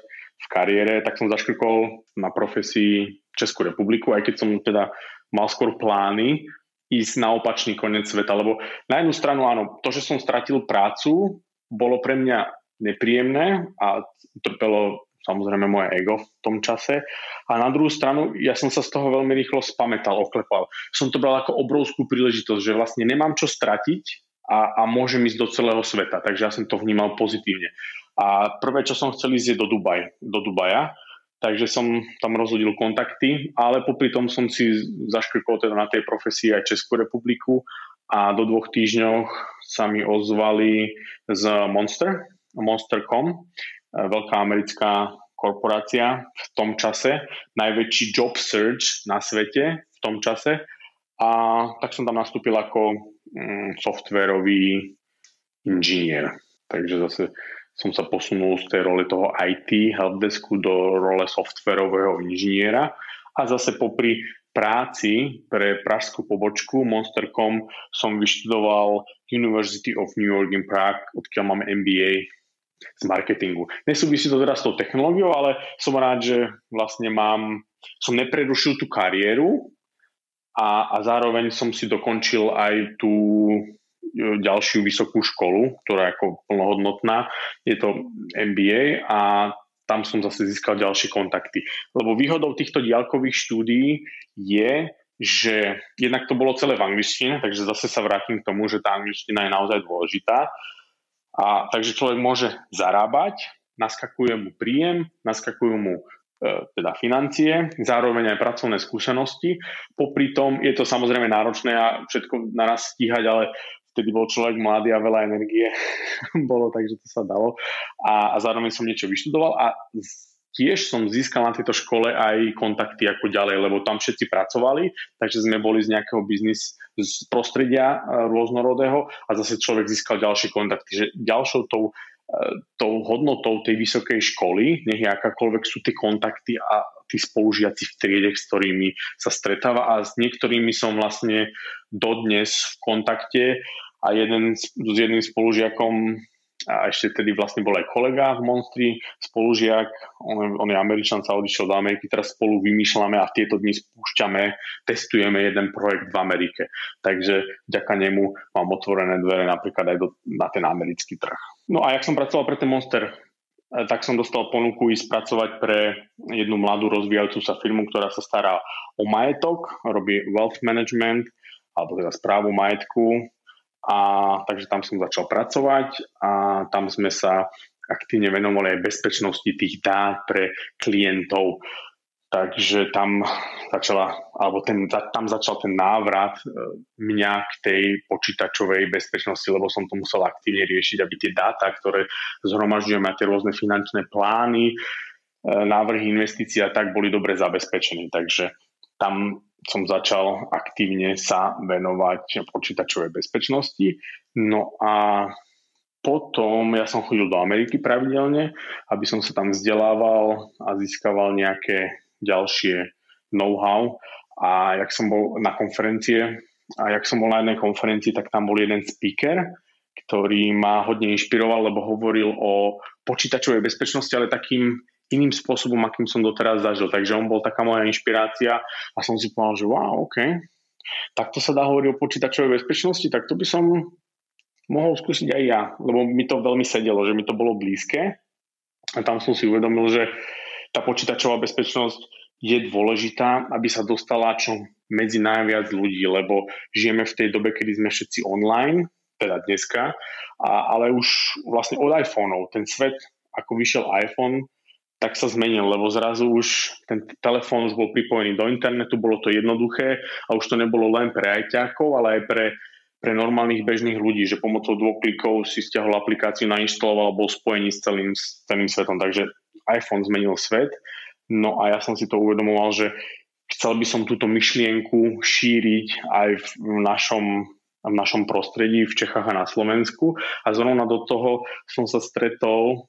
v kariére, tak som zaškrkol na profesii Českú republiku, aj keď som teda mal skôr plány ísť na opačný koniec sveta, lebo na jednu stranu áno, to, že som stratil prácu, bolo pre mňa nepríjemné a trpelo samozrejme moje ego v tom čase. A na druhú stranu, ja som sa z toho veľmi rýchlo spametal, oklepal. Som to bral ako obrovskú príležitosť, že vlastne nemám čo stratiť a, a môžem ísť do celého sveta. Takže ja som to vnímal pozitívne. A prvé, čo som chcel ísť, je do, Dubaj, do Dubaja. Takže som tam rozhodil kontakty, ale popri tom som si zaškrkol teda na tej profesii aj Českú republiku a do dvoch týždňov sa mi ozvali z Monster, Monster.com, veľká americká korporácia v tom čase, najväčší job search na svete v tom čase a tak som tam nastúpil ako mm, softwarový inžinier. Takže zase som sa posunul z tej role toho IT helpdesku do role softwarového inžiniera a zase popri práci pre pražskú pobočku Monster.com som vyštudoval University of New York in Prague, odkiaľ mám MBA z marketingu. Nesúvisí to teraz s tou technológiou, ale som rád, že vlastne mám, som neprerušil tú kariéru a, a zároveň som si dokončil aj tú ďalšiu vysokú školu, ktorá je ako plnohodnotná. Je to MBA a tam som zase získal ďalšie kontakty. Lebo výhodou týchto diálkových štúdií je, že jednak to bolo celé v angličtine, takže zase sa vrátim k tomu, že tá angličtina je naozaj dôležitá. A takže človek môže zarábať, naskakuje mu príjem, naskakujú mu e, teda financie, zároveň aj pracovné skúsenosti. Popri tom je to samozrejme náročné a všetko naraz stíhať, ale vtedy bol človek mladý a veľa energie bolo, takže to sa dalo. A, a zároveň som niečo vyštudoval a tiež som získal na tejto škole aj kontakty ako ďalej, lebo tam všetci pracovali, takže sme boli z nejakého biznis z prostredia e, rôznorodého a zase človek získal ďalšie kontakty. Že ďalšou tou, e, tou hodnotou tej vysokej školy, nech je akákoľvek sú tie kontakty a tí spolužiaci v triede, s ktorými sa stretáva a s niektorými som vlastne dodnes v kontakte a jeden, s jedným spolužiakom a ešte tedy vlastne bol aj kolega v Monstri, spolužiak, on, on je Američan, sa odišiel do Ameriky, teraz spolu vymýšľame a v tieto dni spúšťame, testujeme jeden projekt v Amerike. Takže vďaka nemu mám otvorené dvere napríklad aj do, na ten americký trh. No a jak som pracoval pre ten Monster, eh, tak som dostal ponuku ísť pracovať pre jednu mladú rozvíjajúcu sa firmu, ktorá sa stará o majetok, robí wealth management, alebo teda správu majetku a takže tam som začal pracovať a tam sme sa aktívne venovali aj bezpečnosti tých dát pre klientov. Takže tam začala, alebo ten, tam začal ten návrat e, mňa k tej počítačovej bezpečnosti, lebo som to musel aktívne riešiť, aby tie dáta, ktoré zhromažďujeme tie rôzne finančné plány, e, návrhy investícií a tak boli dobre zabezpečené. Takže tam som začal aktívne sa venovať počítačovej bezpečnosti. No a potom ja som chodil do Ameriky pravidelne, aby som sa tam vzdelával a získaval nejaké ďalšie know-how. A jak som bol na konferencie, a jak som bol na jednej konferencii, tak tam bol jeden speaker, ktorý ma hodne inšpiroval, lebo hovoril o počítačovej bezpečnosti, ale takým iným spôsobom, akým som doteraz zažil. Takže on bol taká moja inšpirácia a som si povedal, že wow, OK, takto sa dá hovoriť o počítačovej bezpečnosti, tak to by som mohol skúsiť aj ja, lebo mi to veľmi sedelo, že mi to bolo blízke. A tam som si uvedomil, že tá počítačová bezpečnosť je dôležitá, aby sa dostala čo medzi najviac ľudí, lebo žijeme v tej dobe, kedy sme všetci online, teda dneska, a, ale už vlastne od iPhoneov, ten svet, ako vyšiel iPhone, tak sa zmenil, lebo zrazu už ten telefón už bol pripojený do internetu, bolo to jednoduché a už to nebolo len pre ajťákov, ale aj pre, pre normálnych bežných ľudí, že pomocou dvoch klikov si stiahol aplikáciu, nainštaloval bol spojený s celým, s celým svetom. Takže iPhone zmenil svet. No a ja som si to uvedomoval, že chcel by som túto myšlienku šíriť aj v našom v našom prostredí v Čechách a na Slovensku. A zrovna do toho som sa stretol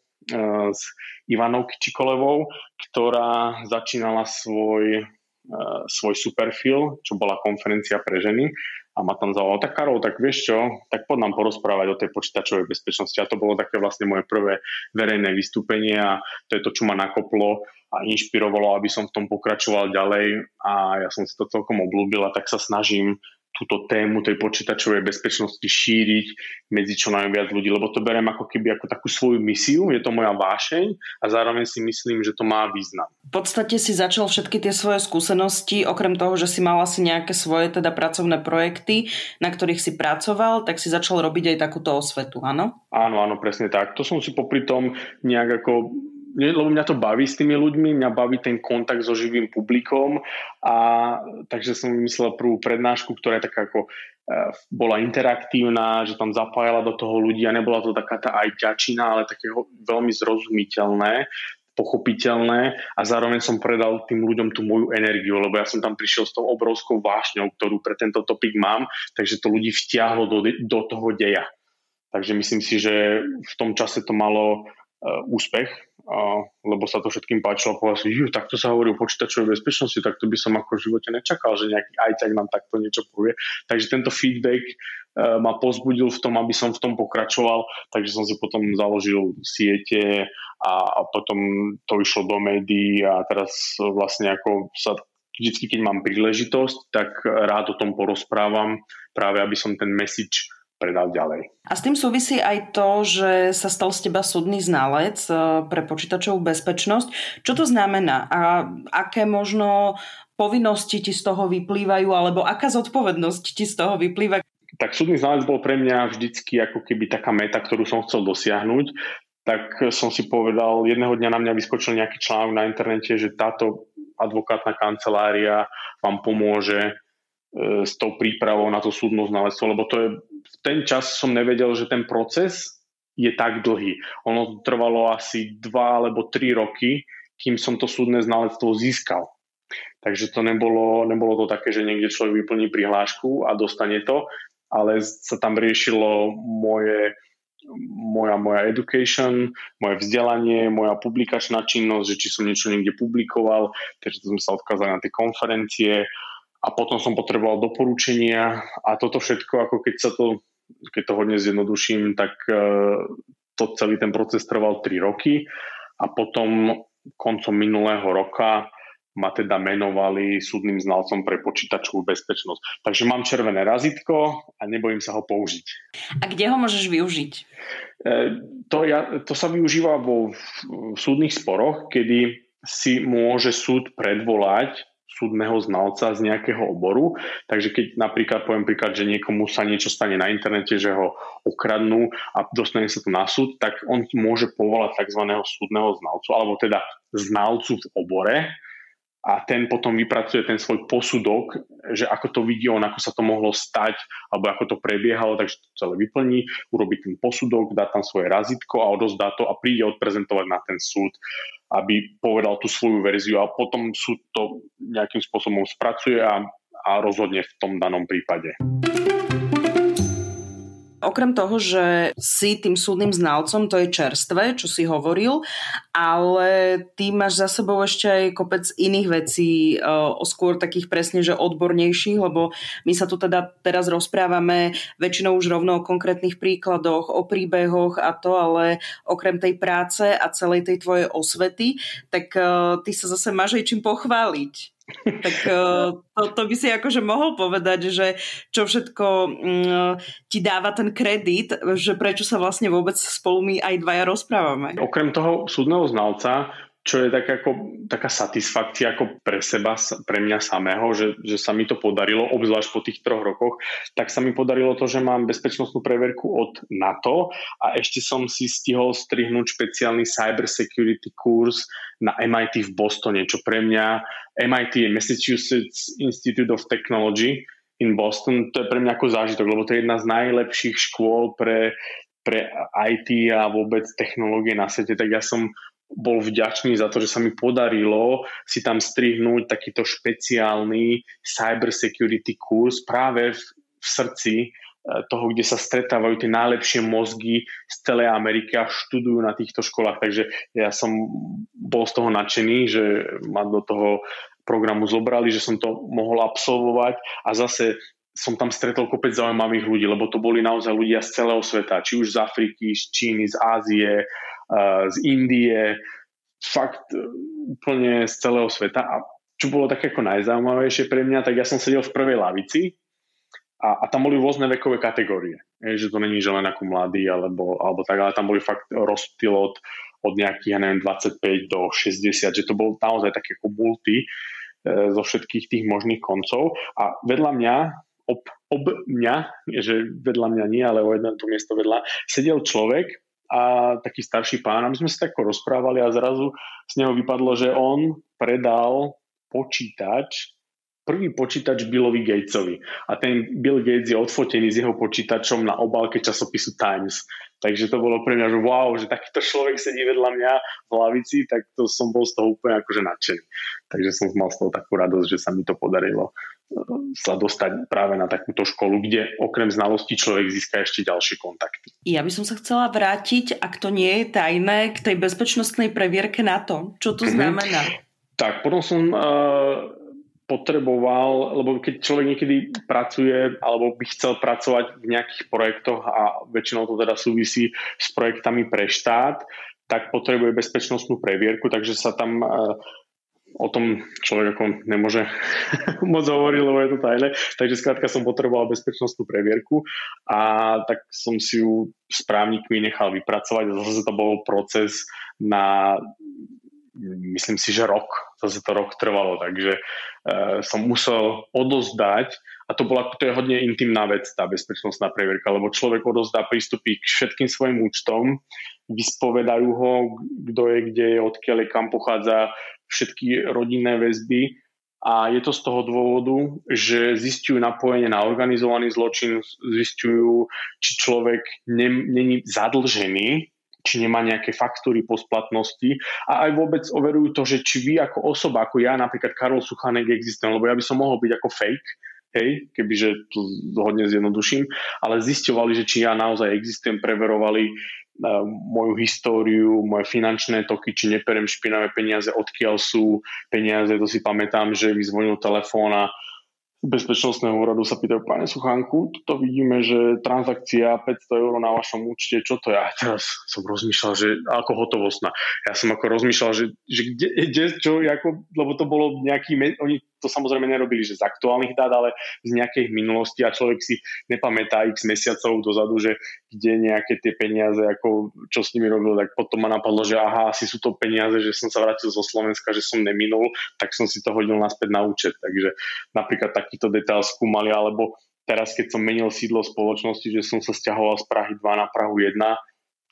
s Ivanou Kičikolevou, ktorá začínala svoj, e, svoj superfil, čo bola konferencia pre ženy a ma tam zavolal, tak Karol, tak vieš čo, tak poď nám porozprávať o tej počítačovej bezpečnosti. A to bolo také vlastne moje prvé verejné vystúpenie a to je to, čo ma nakoplo a inšpirovalo, aby som v tom pokračoval ďalej a ja som si to celkom obľúbil a tak sa snažím túto tému tej počítačovej bezpečnosti šíriť medzi čo najviac ľudí, lebo to berem ako keby ako takú svoju misiu, je to moja vášeň a zároveň si myslím, že to má význam. V podstate si začal všetky tie svoje skúsenosti, okrem toho, že si mal asi nejaké svoje teda pracovné projekty, na ktorých si pracoval, tak si začal robiť aj takúto osvetu, áno? Áno, áno, presne tak. To som si popri tom nejak ako lebo mňa to baví s tými ľuďmi, mňa baví ten kontakt so živým publikom a takže som vymyslel prvú prednášku, ktorá je taká ako e, bola interaktívna, že tam zapájala do toho ľudí a nebola to taká tá aj ťačina, ale také veľmi zrozumiteľné pochopiteľné a zároveň som predal tým ľuďom tú moju energiu, lebo ja som tam prišiel s tou obrovskou vášňou, ktorú pre tento topik mám, takže to ľudí vtiahlo do, do toho deja. Takže myslím si, že v tom čase to malo úspech a, lebo sa to všetkým páčilo a povedal si, ju, takto sa hovorí o počítačovej bezpečnosti, tak to by som ako v živote nečakal, že nejaký ajťak nám takto niečo povie. Takže tento feedback uh, ma pozbudil v tom, aby som v tom pokračoval, takže som si potom založil siete a potom to išlo do médií a teraz vlastne ako sa vždycky, keď mám príležitosť, tak rád o tom porozprávam, práve aby som ten message predal ďalej. A s tým súvisí aj to, že sa stal z teba súdny znalec e, pre počítačovú bezpečnosť. Čo to znamená a aké možno povinnosti ti z toho vyplývajú alebo aká zodpovednosť ti z toho vyplýva? Tak súdny znalec bol pre mňa vždycky ako keby taká meta, ktorú som chcel dosiahnuť. Tak som si povedal, jedného dňa na mňa vyskočil nejaký článok na internete, že táto advokátna kancelária vám pomôže s tou prípravou na to súdnu znalectvo, lebo to je v ten čas som nevedel, že ten proces je tak dlhý. Ono trvalo asi dva alebo tri roky, kým som to súdne znalectvo získal. Takže to nebolo, nebolo to také, že niekde človek vyplní prihlášku a dostane to, ale sa tam riešilo moje, moja, moja education, moje vzdelanie, moja publikačná činnosť, že či som niečo niekde publikoval, takže sme sa odkázali na tie konferencie, a potom som potreboval doporučenia a toto všetko, ako keď sa to, keď to hodne zjednoduším, tak e, to celý ten proces trval 3 roky a potom koncom minulého roka ma teda menovali súdnym znalcom pre počítačovú bezpečnosť. Takže mám červené razítko a nebojím sa ho použiť. A kde ho môžeš využiť? E, to, ja, to sa využíva vo v súdnych sporoch, kedy si môže súd predvolať súdneho znalca z nejakého oboru. Takže keď napríklad poviem príklad, že niekomu sa niečo stane na internete, že ho okradnú a dostane sa to na súd, tak on môže povolať tzv. súdneho znalcu, alebo teda znalcu v obore, a ten potom vypracuje ten svoj posudok, že ako to vidí on, ako sa to mohlo stať, alebo ako to prebiehalo, takže to celé vyplní, urobí ten posudok, dá tam svoje razítko a odozdá to a príde odprezentovať na ten súd aby povedal tú svoju verziu a potom súd to nejakým spôsobom spracuje a, a rozhodne v tom danom prípade. Okrem toho, že si tým súdnym znalcom, to je čerstvé, čo si hovoril, ale ty máš za sebou ešte aj kopec iných vecí, o skôr takých presne, že odbornejších, lebo my sa tu teda teraz rozprávame väčšinou už rovno o konkrétnych príkladoch, o príbehoch a to, ale okrem tej práce a celej tej tvojej osvety, tak ty sa zase máš aj čím pochváliť tak eh, to, to by si akože mohol povedať, že čo všetko mm, ti dáva ten kredit, že prečo sa vlastne vôbec spolu my aj dvaja rozprávame. Okrem toho súdneho znalca čo je tak ako, taká satisfakcia ako pre seba, pre mňa samého, že, že sa mi to podarilo, obzvlášť po tých troch rokoch, tak sa mi podarilo to, že mám bezpečnostnú preverku od NATO a ešte som si stihol strihnúť špeciálny cyber security kurz na MIT v Bostone, čo pre mňa MIT je Massachusetts Institute of Technology in Boston, to je pre mňa ako zážitok, lebo to je jedna z najlepších škôl pre, pre IT a vôbec technológie na svete, tak ja som bol vďačný za to, že sa mi podarilo si tam strihnúť takýto špeciálny cyber security kurz práve v, v srdci e, toho, kde sa stretávajú tie najlepšie mozgy z celej Ameriky a študujú na týchto školách. Takže ja som bol z toho nadšený, že ma do toho programu zobrali, že som to mohol absolvovať a zase som tam stretol kopec zaujímavých ľudí, lebo to boli naozaj ľudia z celého sveta, či už z Afriky, z Číny, z Ázie, z Indie, fakt úplne z celého sveta. A čo bolo také ako najzaujímavejšie pre mňa, tak ja som sedel v prvej lavici a, a tam boli rôzne vekové kategórie. Je, že to není, že len ako mladý alebo, alebo tak, ale tam boli fakt rozptyl od, od nejakých, ja neviem, 25 do 60, že to bol naozaj také ako multi e, zo všetkých tých možných koncov. A vedľa mňa ob, ob mňa, že vedľa mňa nie, ale o jedno to miesto vedľa, sedel človek a taký starší pán a my sme sa tak rozprávali a zrazu z neho vypadlo, že on predal počítač prvý počítač Billovi Gatesovi. A ten Bill Gates je odfotený s jeho počítačom na obálke časopisu Times. Takže to bolo pre mňa, že wow, že takýto človek sedí vedľa mňa v hlavici, tak to som bol z toho úplne akože nadšený. Takže som mal z toho takú radosť, že sa mi to podarilo sa dostať práve na takúto školu, kde okrem znalostí človek získa ešte ďalšie kontakty. Ja by som sa chcela vrátiť, ak to nie je tajné, k tej bezpečnostnej previerke na to. Čo to mm-hmm. znamená? Tak, potom som uh, potreboval, lebo keď človek niekedy pracuje alebo by chcel pracovať v nejakých projektoch a väčšinou to teda súvisí s projektami pre štát, tak potrebuje bezpečnostnú previerku, takže sa tam uh, o tom človek ako nemôže moc hovoriť, lebo je to tajné. Takže skrátka som potreboval bezpečnostnú previerku a tak som si ju s právnikmi nechal vypracovať zase to bol proces na myslím si, že rok, zase to rok trvalo, takže uh, som musel odozdať, a to bola, to je hodne intimná vec, tá bezpečnostná previerka, lebo človek odozdá prístupy k všetkým svojim účtom, vyspovedajú ho, kto je, kde je, odkiaľ je, kam pochádza, všetky rodinné väzby a je to z toho dôvodu, že zistujú napojenie na organizovaný zločin, zistujú, či človek není zadlžený či nemá nejaké faktúry po splatnosti a aj vôbec overujú to, že či vy ako osoba, ako ja, napríklad Karol Suchanek existujem, lebo ja by som mohol byť ako fake, hej, kebyže to hodne zjednoduším, ale zistovali, že či ja naozaj existujem, preverovali moju históriu, moje finančné toky, či neperem špinavé peniaze, odkiaľ sú peniaze, to si pamätám, že vyzvonil telefón a bezpečnostného úradu sa pýtajú, pane Suchánku, to vidíme, že transakcia 500 eur na vašom účte, čo to je? A teraz som rozmýšľal, že ako hotovostná. Ja som ako rozmýšľal, že, že kde, kde čo, ako, lebo to bolo nejaký, oni to samozrejme nerobili, že z aktuálnych dát, ale z nejakej minulosti a človek si nepamätá x mesiacov dozadu, že kde nejaké tie peniaze, ako čo s nimi robil, tak potom ma napadlo, že aha, asi sú to peniaze, že som sa vrátil zo Slovenska, že som neminul, tak som si to hodil naspäť na účet. Takže napríklad takýto detail skúmali, alebo teraz, keď som menil sídlo spoločnosti, že som sa stiahoval z Prahy 2 na Prahu 1,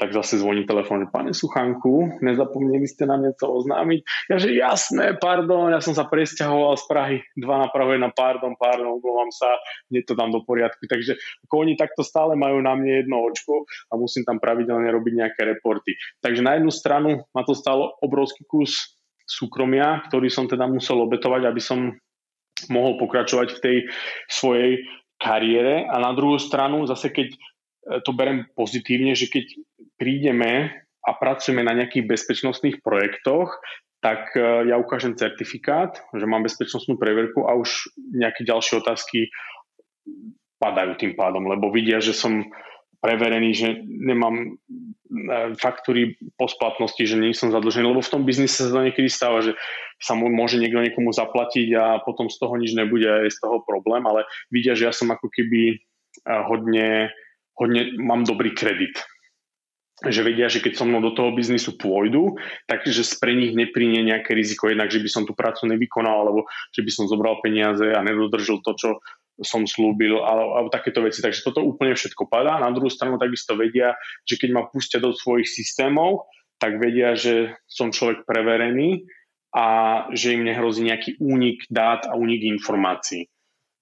tak zase zvoní telefón, že pane Suchanku, nezapomneli ste nám niečo oznámiť? Ja že jasné, pardon, ja som sa presťahoval z Prahy 2 na Prahu 1, pardon, pardon, oblovam sa, nie to tam do poriadku. Takže ako oni takto stále majú na mne jedno očko a musím tam pravidelne robiť nejaké reporty. Takže na jednu stranu ma to stalo obrovský kus súkromia, ktorý som teda musel obetovať, aby som mohol pokračovať v tej svojej kariére a na druhú stranu zase keď to berem pozitívne, že keď prídeme a pracujeme na nejakých bezpečnostných projektoch, tak e, ja ukážem certifikát, že mám bezpečnostnú preverku a už nejaké ďalšie otázky padajú tým pádom, lebo vidia, že som preverený, že nemám e, faktúry po splatnosti, že nie som zadlžený, lebo v tom biznise sa to niekedy stáva, že sa môže niekto niekomu zaplatiť a potom z toho nič nebude a je z toho problém, ale vidia, že ja som ako keby e, hodne, hodne mám dobrý kredit že vedia, že keď so mnou do toho biznisu pôjdu, takže pre nich nepríne nejaké riziko, jednak, že by som tú prácu nevykonal, alebo že by som zobral peniaze a nedodržal to, čo som slúbil, alebo, alebo takéto veci. Takže toto úplne všetko padá. Na druhú stranu takisto vedia, že keď ma pustia do svojich systémov, tak vedia, že som človek preverený a že im nehrozí nejaký únik dát a únik informácií.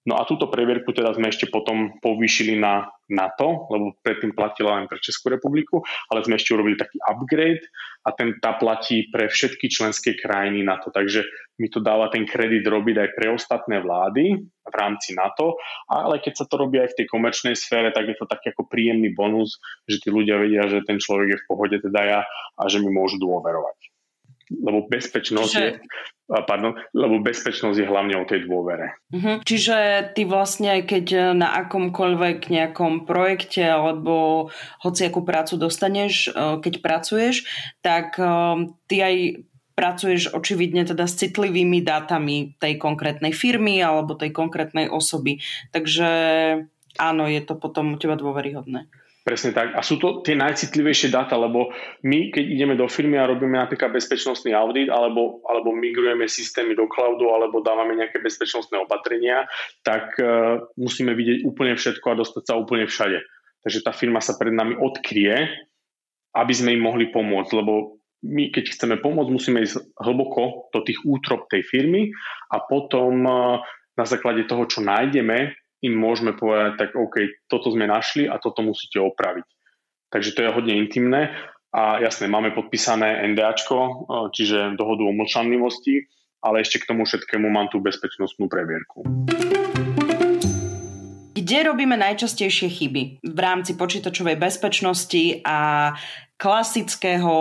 No a túto previerku teda sme ešte potom povýšili na NATO, lebo predtým platila len pre Českú republiku, ale sme ešte urobili taký upgrade a ten tá platí pre všetky členské krajiny NATO. Takže mi to dáva ten kredit robiť aj pre ostatné vlády v rámci NATO, ale keď sa to robí aj v tej komerčnej sfére, tak je to taký ako príjemný bonus, že tí ľudia vedia, že ten človek je v pohode, teda ja, a že mi môžu dôverovať. Lebo bezpečnosť Čiže... je pardon, lebo bezpečnosť je hlavne o tej dôvere. Uh-huh. Čiže ty vlastne, keď na akomkoľvek nejakom projekte alebo hociakú prácu dostaneš, eh, keď pracuješ, tak eh, ty aj pracuješ očividne teda s citlivými dátami tej konkrétnej firmy alebo tej konkrétnej osoby. Takže áno, je to potom u teba dôveryhodné. Presne tak. A sú to tie najcitlivejšie dáta, lebo my, keď ideme do firmy a robíme napríklad bezpečnostný audit, alebo, alebo migrujeme systémy do cloudu, alebo dávame nejaké bezpečnostné opatrenia, tak uh, musíme vidieť úplne všetko a dostať sa úplne všade. Takže tá firma sa pred nami odkrie, aby sme im mohli pomôcť, lebo my, keď chceme pomôcť, musíme ísť hlboko do tých útrop tej firmy a potom uh, na základe toho, čo nájdeme, im môžeme povedať, tak OK, toto sme našli a toto musíte opraviť. Takže to je hodne intimné a jasné, máme podpísané NDAčko, e, čiže dohodu o mlčanlivosti, ale ešte k tomu všetkému mám tú bezpečnostnú previerku. Kde robíme najčastejšie chyby v rámci počítačovej bezpečnosti a klasického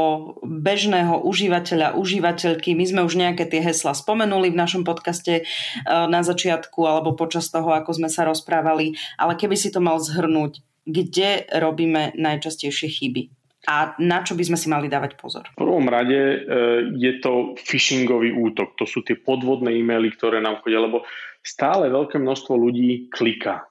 bežného užívateľa, užívateľky. My sme už nejaké tie hesla spomenuli v našom podcaste e, na začiatku alebo počas toho, ako sme sa rozprávali, ale keby si to mal zhrnúť, kde robíme najčastejšie chyby? A na čo by sme si mali dávať pozor? V prvom rade e, je to phishingový útok. To sú tie podvodné e-maily, ktoré nám chodia, lebo stále veľké množstvo ľudí kliká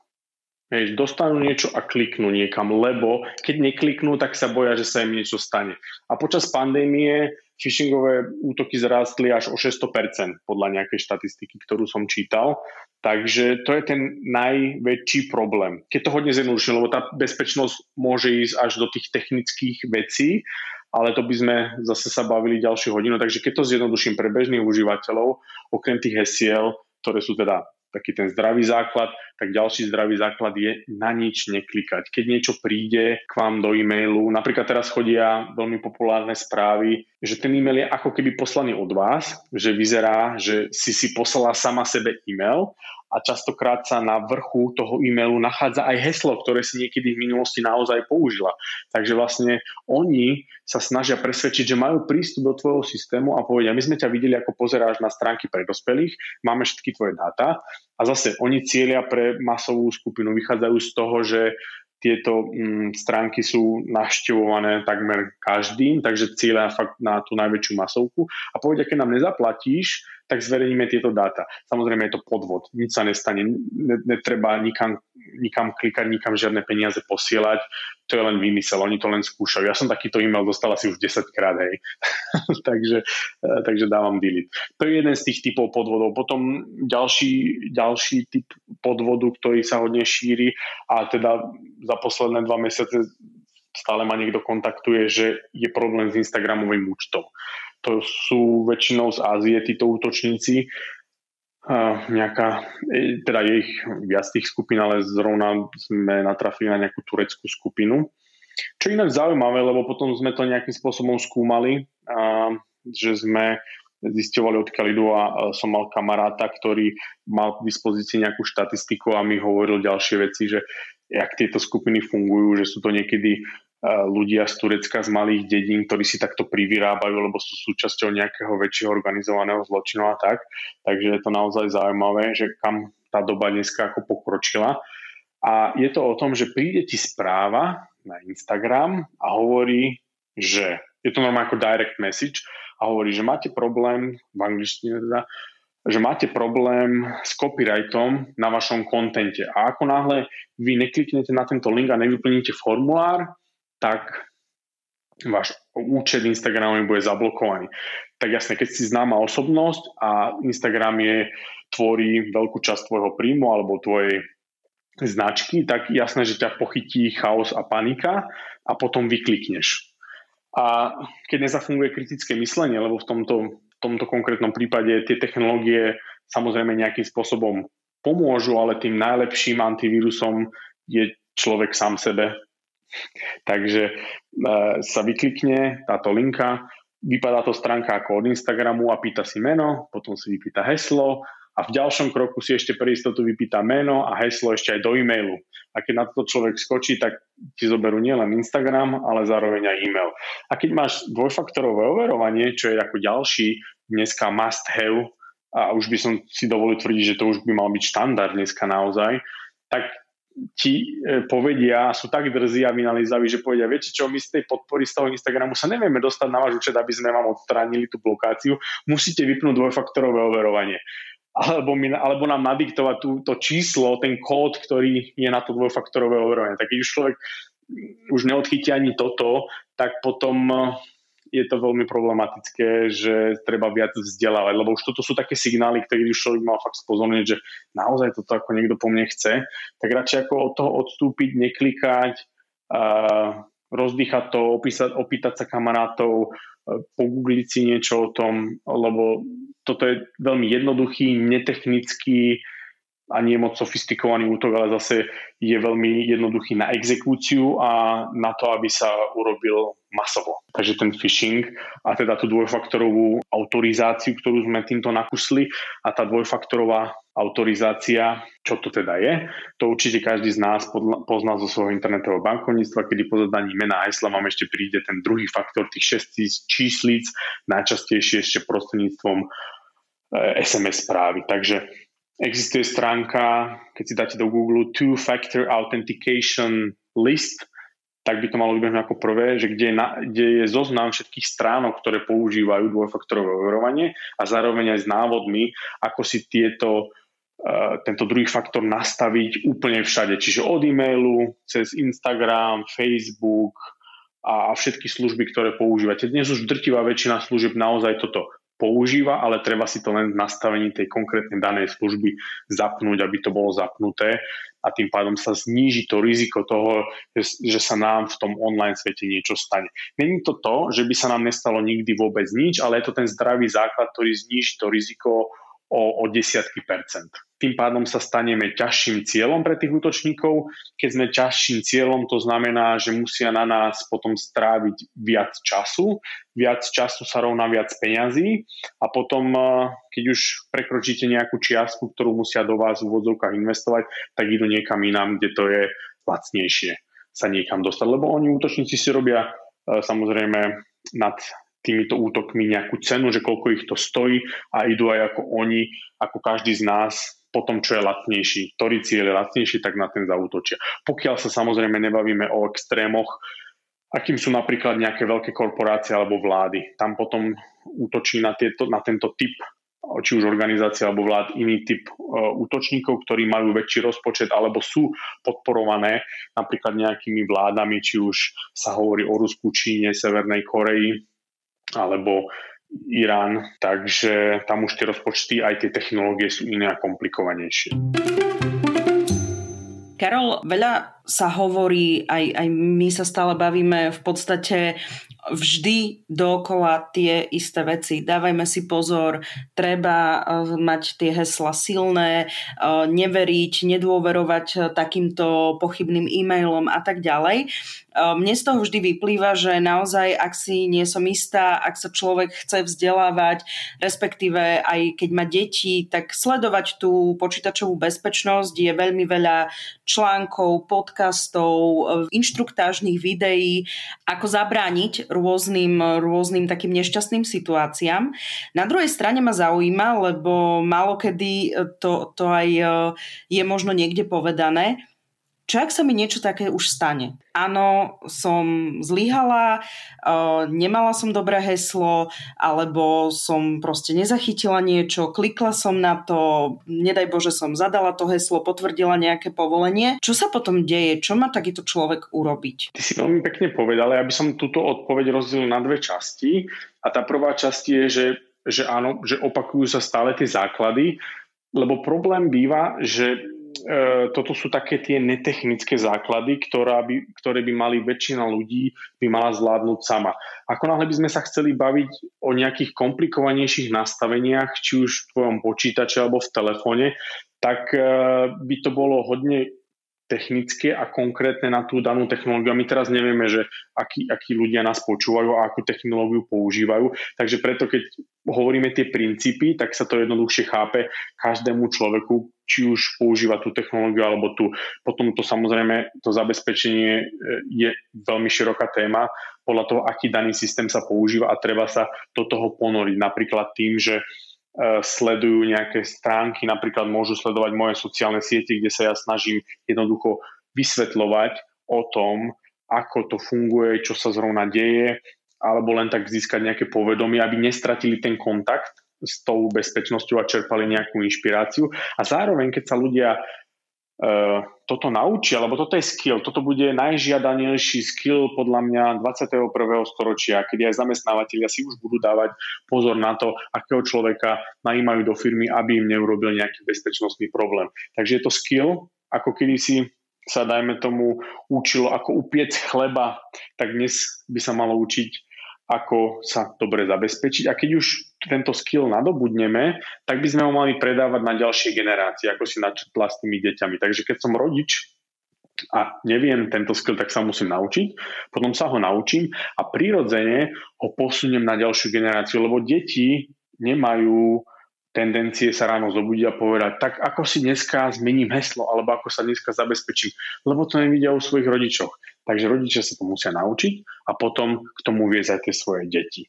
Hej, dostanú niečo a kliknú niekam, lebo keď nekliknú, tak sa boja, že sa im niečo stane. A počas pandémie phishingové útoky zrástli až o 600% podľa nejakej štatistiky, ktorú som čítal. Takže to je ten najväčší problém. Keď to hodne zjednoduším, lebo tá bezpečnosť môže ísť až do tých technických vecí, ale to by sme zase sa bavili ďalšiu hodinu. Takže keď to zjednoduším pre bežných užívateľov, okrem tých hesiel, ktoré sú teda taký ten zdravý základ, tak ďalší zdravý základ je na nič neklikať. Keď niečo príde k vám do e-mailu, napríklad teraz chodia veľmi populárne správy, že ten e-mail je ako keby poslaný od vás, že vyzerá, že si si poslala sama sebe e-mail a častokrát sa na vrchu toho e-mailu nachádza aj heslo, ktoré si niekedy v minulosti naozaj použila. Takže vlastne oni sa snažia presvedčiť, že majú prístup do tvojho systému a povedia, my sme ťa videli, ako pozeráš na stránky pre dospelých, máme všetky tvoje dáta a zase oni cieľia pre masovú skupinu, vychádzajú z toho, že tieto mm, stránky sú naštevované takmer každým, takže cieľa fakt na tú najväčšiu masovku a povedia, keď nám nezaplatíš, tak zverejníme tieto dáta. Samozrejme je to podvod, nič sa nestane, netreba nikam, nikam klikať, nikam žiadne peniaze posielať, to je len vymysel, oni to len skúšajú. Ja som takýto e-mail dostal asi už 10 krát, hej. takže, eh, takže dávam delete. To je jeden z tých typov podvodov. Potom ďalší, ďalší typ podvodu, ktorý sa hodne šíri a teda za posledné dva mesiace stále ma niekto kontaktuje, že je problém s Instagramovým účtom to sú väčšinou z Ázie títo útočníci. Uh, nejaká, e, teda je ich viac tých skupín, ale zrovna sme natrafili na nejakú tureckú skupinu. Čo inak zaujímavé, lebo potom sme to nejakým spôsobom skúmali, uh, že sme zistovali odkiaľ idú a som mal kamaráta, ktorý mal k dispozícii nejakú štatistiku a mi hovoril ďalšie veci, že jak tieto skupiny fungujú, že sú to niekedy ľudia z Turecka z malých dedín, ktorí si takto privyrábajú, lebo sú súčasťou nejakého väčšieho organizovaného zločinu a tak. Takže je to naozaj zaujímavé, že kam tá doba dneska ako pokročila. A je to o tom, že príde ti správa na Instagram a hovorí, že je to normálne ako direct message a hovorí, že máte problém, v angličtine teda, že máte problém s copyrightom na vašom kontente. A ako náhle vy nekliknete na tento link a nevyplníte formulár, tak váš účet Instagramu bude zablokovaný. Tak jasne, keď si známa osobnosť a Instagram je, tvorí veľkú časť tvojho príjmu alebo tvojej značky, tak jasné, že ťa pochytí chaos a panika a potom vyklikneš. A keď nezafunguje kritické myslenie, lebo v tomto, v tomto konkrétnom prípade tie technológie samozrejme nejakým spôsobom pomôžu, ale tým najlepším antivírusom je človek sám sebe Takže e, sa vyklikne táto linka, vypadá to stránka ako od Instagramu a pýta si meno, potom si vypýta heslo a v ďalšom kroku si ešte pre istotu vypýta meno a heslo ešte aj do e-mailu. A keď na to človek skočí, tak ti zoberú nielen Instagram, ale zároveň aj e-mail. A keď máš dvojfaktorové overovanie, čo je ako ďalší dneska must have, a už by som si dovolil tvrdiť, že to už by mal byť štandard dneska naozaj, tak ti e, povedia, sú tak drzí a vynalizaví, že povedia, viete čo, my z tej podpory z toho Instagramu sa nevieme dostať na váš účet, aby sme vám odstránili tú blokáciu, musíte vypnúť dvojfaktorové overovanie. Alebo, mi, alebo nám nadiktovať tú, to číslo, ten kód, ktorý je na to dvojfaktorové overovanie. Tak keď už človek už neodchytí ani toto, tak potom je to veľmi problematické, že treba viac vzdelávať, lebo už toto sú také signály, ktoré už človek mal fakt spozorniť, že naozaj toto ako niekto po mne chce, tak radšej ako od toho odstúpiť, neklikať, uh, rozdýchať to, opísať, opýtať sa kamarátov, uh, pogoogliť si niečo o tom, lebo toto je veľmi jednoduchý, netechnický, a nie moc sofistikovaný útok, ale zase je veľmi jednoduchý na exekúciu a na to, aby sa urobil masovo. Takže ten phishing a teda tú dvojfaktorovú autorizáciu, ktorú sme týmto nakusli a tá dvojfaktorová autorizácia, čo to teda je, to určite každý z nás pozná zo svojho internetového bankovníctva, kedy po zadaní mena a hesla vám ešte príde ten druhý faktor tých 6 číslic, najčastejšie ešte prostredníctvom SMS eh, správy. Takže existuje stránka, keď si dáte do Google Two-Factor Authentication List, tak by to malo vybehnúť ako prvé, že kde je, na, kde je zoznam všetkých stránok, ktoré používajú dvojfaktorové overovanie a zároveň aj s návodmi, ako si tieto, uh, tento druhý faktor nastaviť úplne všade. Čiže od e-mailu, cez Instagram, Facebook a všetky služby, ktoré používate. Dnes už drtivá väčšina služieb naozaj toto používa, ale treba si to len v nastavení tej konkrétnej danej služby zapnúť, aby to bolo zapnuté a tým pádom sa zníži to riziko toho, že, sa nám v tom online svete niečo stane. Není to to, že by sa nám nestalo nikdy vôbec nič, ale je to ten zdravý základ, ktorý zníži to riziko o, o desiatky percent. Tým pádom sa staneme ťažším cieľom pre tých útočníkov. Keď sme ťažším cieľom, to znamená, že musia na nás potom stráviť viac času. Viac času sa rovná viac peňazí a potom, eh, keď už prekročíte nejakú čiastku, ktorú musia do vás v úvodzovkách investovať, tak idú niekam inám, kde to je lacnejšie sa niekam dostať. Lebo oni útočníci si robia eh, samozrejme nad týmito útokmi nejakú cenu, že koľko ich to stojí a idú aj ako oni, ako každý z nás po tom, čo je lacnejší. Ktorý cieľ je lacnejší, tak na ten zautočia. Pokiaľ sa samozrejme nebavíme o extrémoch, akým sú napríklad nejaké veľké korporácie alebo vlády. Tam potom útočí na, tieto, na tento typ či už organizácia alebo vlád iný typ uh, útočníkov, ktorí majú väčší rozpočet alebo sú podporované napríklad nejakými vládami, či už sa hovorí o Rusku, Číne, Severnej Koreji, alebo Irán, takže tam už tie rozpočty aj tie technológie sú iné a komplikovanejšie. Karol, veľa sa hovorí, aj, aj my sa stále bavíme v podstate vždy dokola tie isté veci. Dávajme si pozor, treba eh, mať tie hesla silné, eh, neveriť, nedôverovať takýmto pochybným e-mailom a tak ďalej. Eh, mne z toho vždy vyplýva, že naozaj, ak si nie som istá, ak sa človek chce vzdelávať, respektíve aj keď má deti, tak sledovať tú počítačovú bezpečnosť je veľmi veľa článkov, podcastov, inštruktážnych videí, ako zabrániť rôznym, rôznym takým nešťastným situáciám. Na druhej strane ma zaujíma, lebo málo kedy to, to aj e, je možno niekde povedané, čo ak sa mi niečo také už stane? Áno, som zlyhala, nemala som dobré heslo, alebo som proste nezachytila niečo, klikla som na to, nedaj Bože som zadala to heslo, potvrdila nejaké povolenie. Čo sa potom deje? Čo má takýto človek urobiť? Ty si veľmi pekne povedal, ja by som túto odpoveď rozdelil na dve časti. A tá prvá časť je, že, že áno, že opakujú sa stále tie základy, lebo problém býva, že toto sú také tie netechnické základy, ktorá by, ktoré by mali väčšina ľudí by mala zvládnuť sama. Ako náhle by sme sa chceli baviť o nejakých komplikovanejších nastaveniach, či už v tvojom počítači alebo v telefóne, tak e, by to bolo hodne technické a konkrétne na tú danú technológiu. A my teraz nevieme, že akí, akí ľudia nás počúvajú a akú technológiu používajú. Takže preto, keď hovoríme tie princípy, tak sa to jednoduchšie chápe každému človeku, či už používa tú technológiu alebo tu. Potom to samozrejme, to zabezpečenie e, je veľmi široká téma podľa toho, aký daný systém sa používa a treba sa do toho ponoriť. Napríklad tým, že E, sledujú nejaké stránky, napríklad môžu sledovať moje sociálne siete, kde sa ja snažím jednoducho vysvetľovať o tom, ako to funguje, čo sa zrovna deje, alebo len tak získať nejaké povedomie, aby nestratili ten kontakt s tou bezpečnosťou a čerpali nejakú inšpiráciu. A zároveň, keď sa ľudia toto naučia, lebo toto je skill, toto bude najžiadanejší skill podľa mňa 21. storočia, kedy aj zamestnávateľia si už budú dávať pozor na to, akého človeka najímajú do firmy, aby im neurobil nejaký bezpečnostný problém. Takže je to skill, ako kedy si sa, dajme tomu, učilo, ako upiec chleba, tak dnes by sa malo učiť, ako sa dobre zabezpečiť. A keď už tento skill nadobudneme, tak by sme ho mali predávať na ďalšie generácie, ako si načetla s tými deťami. Takže keď som rodič a neviem tento skill, tak sa musím naučiť, potom sa ho naučím a prirodzene ho posuniem na ďalšiu generáciu, lebo deti nemajú tendencie sa ráno zobudiť a povedať, tak ako si dneska zmením heslo, alebo ako sa dneska zabezpečím, lebo to nevidia u svojich rodičoch. Takže rodičia sa to musia naučiť a potom k tomu viesť aj tie svoje deti.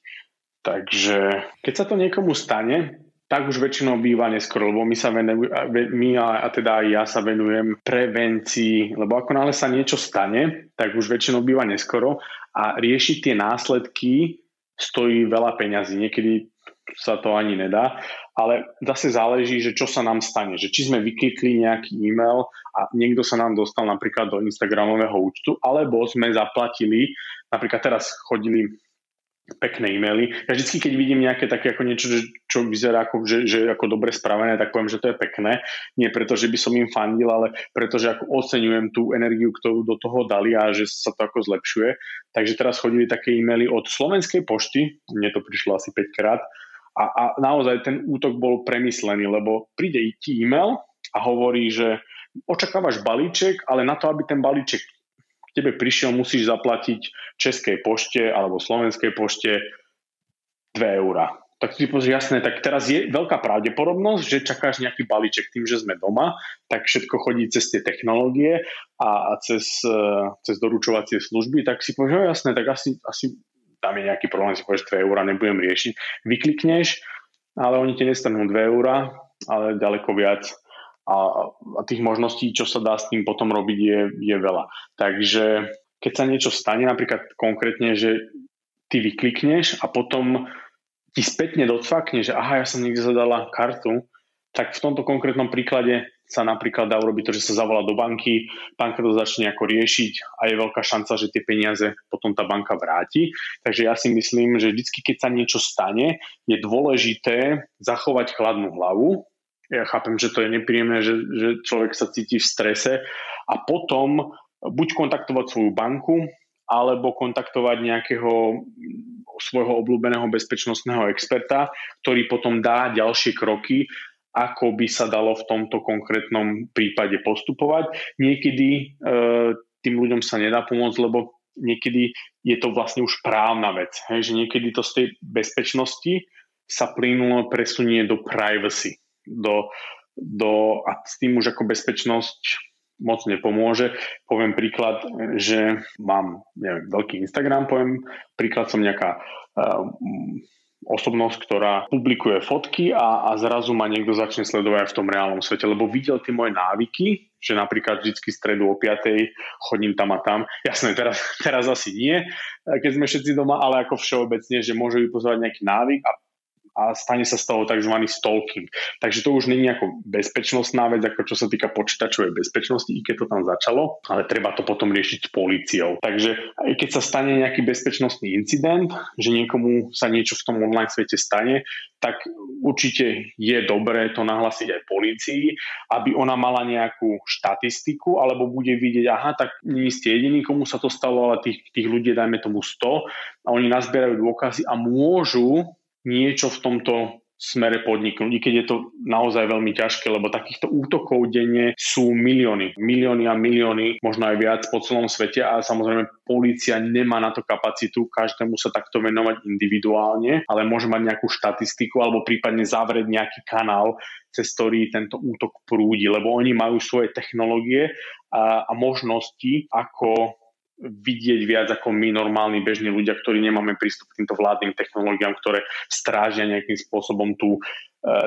Takže keď sa to niekomu stane, tak už väčšinou býva neskoro, lebo my, sa venuj, my a, a teda aj ja sa venujem prevencii, lebo ako náhle sa niečo stane, tak už väčšinou býva neskoro a riešiť tie následky stojí veľa peňazí. Niekedy sa to ani nedá, ale zase záleží, že čo sa nám stane, že či sme vyklikli nejaký e-mail a niekto sa nám dostal napríklad do Instagramového účtu, alebo sme zaplatili, napríklad teraz chodili pekné e-maily. Ja vždy, keď vidím nejaké také ako niečo, čo vyzerá ako, že, že ako dobre spravené, tak poviem, že to je pekné. Nie preto, že by som im fandil, ale preto, že ako oceňujem tú energiu, ktorú do toho dali a že sa to ako zlepšuje. Takže teraz chodili také e-maily od Slovenskej pošty, mne to prišlo asi 5 krát, a, a naozaj ten útok bol premyslený, lebo príde ti e-mail a hovorí, že očakávaš balíček, ale na to, aby ten balíček tebe prišiel, musíš zaplatiť Českej pošte alebo Slovenskej pošte 2 eurá. Tak si pozri, jasné, tak teraz je veľká pravdepodobnosť, že čakáš nejaký balíček tým, že sme doma, tak všetko chodí cez tie technológie a, a cez, e, cez doručovacie služby, tak si povieš, no jasné, tak asi, asi tam je nejaký problém, si povieš 2 eurá, nebudem riešiť. Vyklikneš, ale oni ti nestanú 2 eurá, ale ďaleko viac a, a tých možností, čo sa dá s tým potom robiť, je, je veľa. Takže keď sa niečo stane, napríklad konkrétne, že ty vyklikneš a potom ti spätne docvakne, že aha, ja som niekde zadala kartu, tak v tomto konkrétnom príklade sa napríklad dá urobiť to, že sa zavolá do banky, banka to začne ako riešiť a je veľká šanca, že tie peniaze potom tá banka vráti. Takže ja si myslím, že vždy, keď sa niečo stane, je dôležité zachovať chladnú hlavu, ja chápem, že to je nepríjemné, že, že človek sa cíti v strese a potom buď kontaktovať svoju banku, alebo kontaktovať nejakého svojho obľúbeného bezpečnostného experta, ktorý potom dá ďalšie kroky, ako by sa dalo v tomto konkrétnom prípade postupovať. Niekedy e, tým ľuďom sa nedá pomôcť, lebo niekedy je to vlastne už právna vec. Hej? Že niekedy to z tej bezpečnosti sa plynulo presunie do privacy do, do, a s tým už ako bezpečnosť moc nepomôže. Poviem príklad, že mám neviem, veľký Instagram, poviem príklad som nejaká uh, osobnosť, ktorá publikuje fotky a, a zrazu ma niekto začne sledovať v tom reálnom svete, lebo videl tie moje návyky, že napríklad vždy stredu o 5. chodím tam a tam. Jasné, teraz, teraz asi nie, keď sme všetci doma, ale ako všeobecne, že môže vypozovať nejaký návyk a a stane sa z toho tzv. stalking. Takže to už je ako bezpečnostná vec, ako čo sa týka počítačovej bezpečnosti, i keď to tam začalo, ale treba to potom riešiť s políciou. Takže aj keď sa stane nejaký bezpečnostný incident, že niekomu sa niečo v tom online svete stane, tak určite je dobré to nahlasiť aj polícii, aby ona mala nejakú štatistiku, alebo bude vidieť, aha, tak nie ste jediní, komu sa to stalo, ale tých, tých ľudí dajme tomu 100 a oni nazbierajú dôkazy a môžu niečo v tomto smere podniknúť, i keď je to naozaj veľmi ťažké, lebo takýchto útokov denne sú milióny, milióny a milióny, možno aj viac po celom svete a samozrejme polícia nemá na to kapacitu každému sa takto venovať individuálne, ale môže mať nejakú štatistiku alebo prípadne zavrieť nejaký kanál, cez ktorý tento útok prúdi, lebo oni majú svoje technológie a, a možnosti, ako vidieť viac ako my normálni bežní ľudia, ktorí nemáme prístup k týmto vládnym technológiám, ktoré strážia nejakým spôsobom tú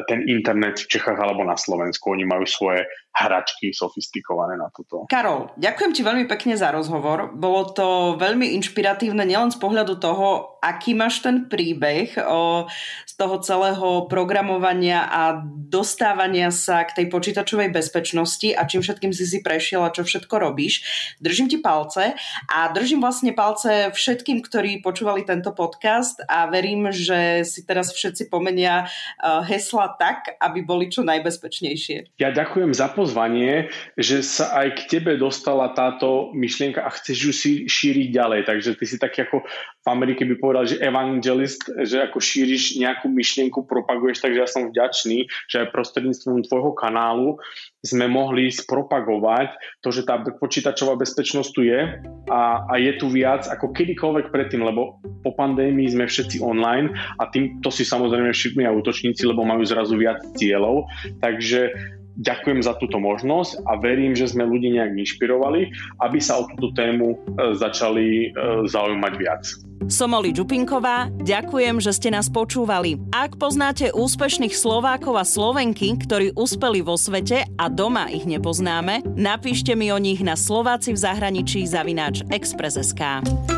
ten internet v Čechách alebo na Slovensku. Oni majú svoje hračky sofistikované na toto. Karol, ďakujem ti veľmi pekne za rozhovor. Bolo to veľmi inšpiratívne nielen z pohľadu toho, aký máš ten príbeh o, z toho celého programovania a dostávania sa k tej počítačovej bezpečnosti a čím všetkým si si prešiel a čo všetko robíš. Držím ti palce a držím vlastne palce všetkým, ktorí počúvali tento podcast a verím, že si teraz všetci pomenia uh, hesla tak, aby boli čo najbezpečnejšie. Ja ďakujem za pozvanie, že sa aj k tebe dostala táto myšlienka a chceš ju si šíriť ďalej. Takže ty si tak ako v Amerike by povedal, že evangelist, že ako šíriš nejakú myšlienku, propaguješ, takže ja som vďačný, že aj prostredníctvom tvojho kanálu sme mohli spropagovať to, že tá počítačová bezpečnosť tu je a, a je tu viac ako kedykoľvek predtým, lebo po pandémii sme všetci online a tým to si samozrejme všimli aj útočníci, lebo majú zrazu viac cieľov. Takže ďakujem za túto možnosť a verím, že sme ľudí nejak inšpirovali, aby sa o túto tému e, začali e, zaujímať viac. Som Oli Čupinková, ďakujem, že ste nás počúvali. Ak poznáte úspešných Slovákov a Slovenky, ktorí uspeli vo svete a doma ich nepoznáme, napíšte mi o nich na Slováci v zahraničí zavináč Express.sk.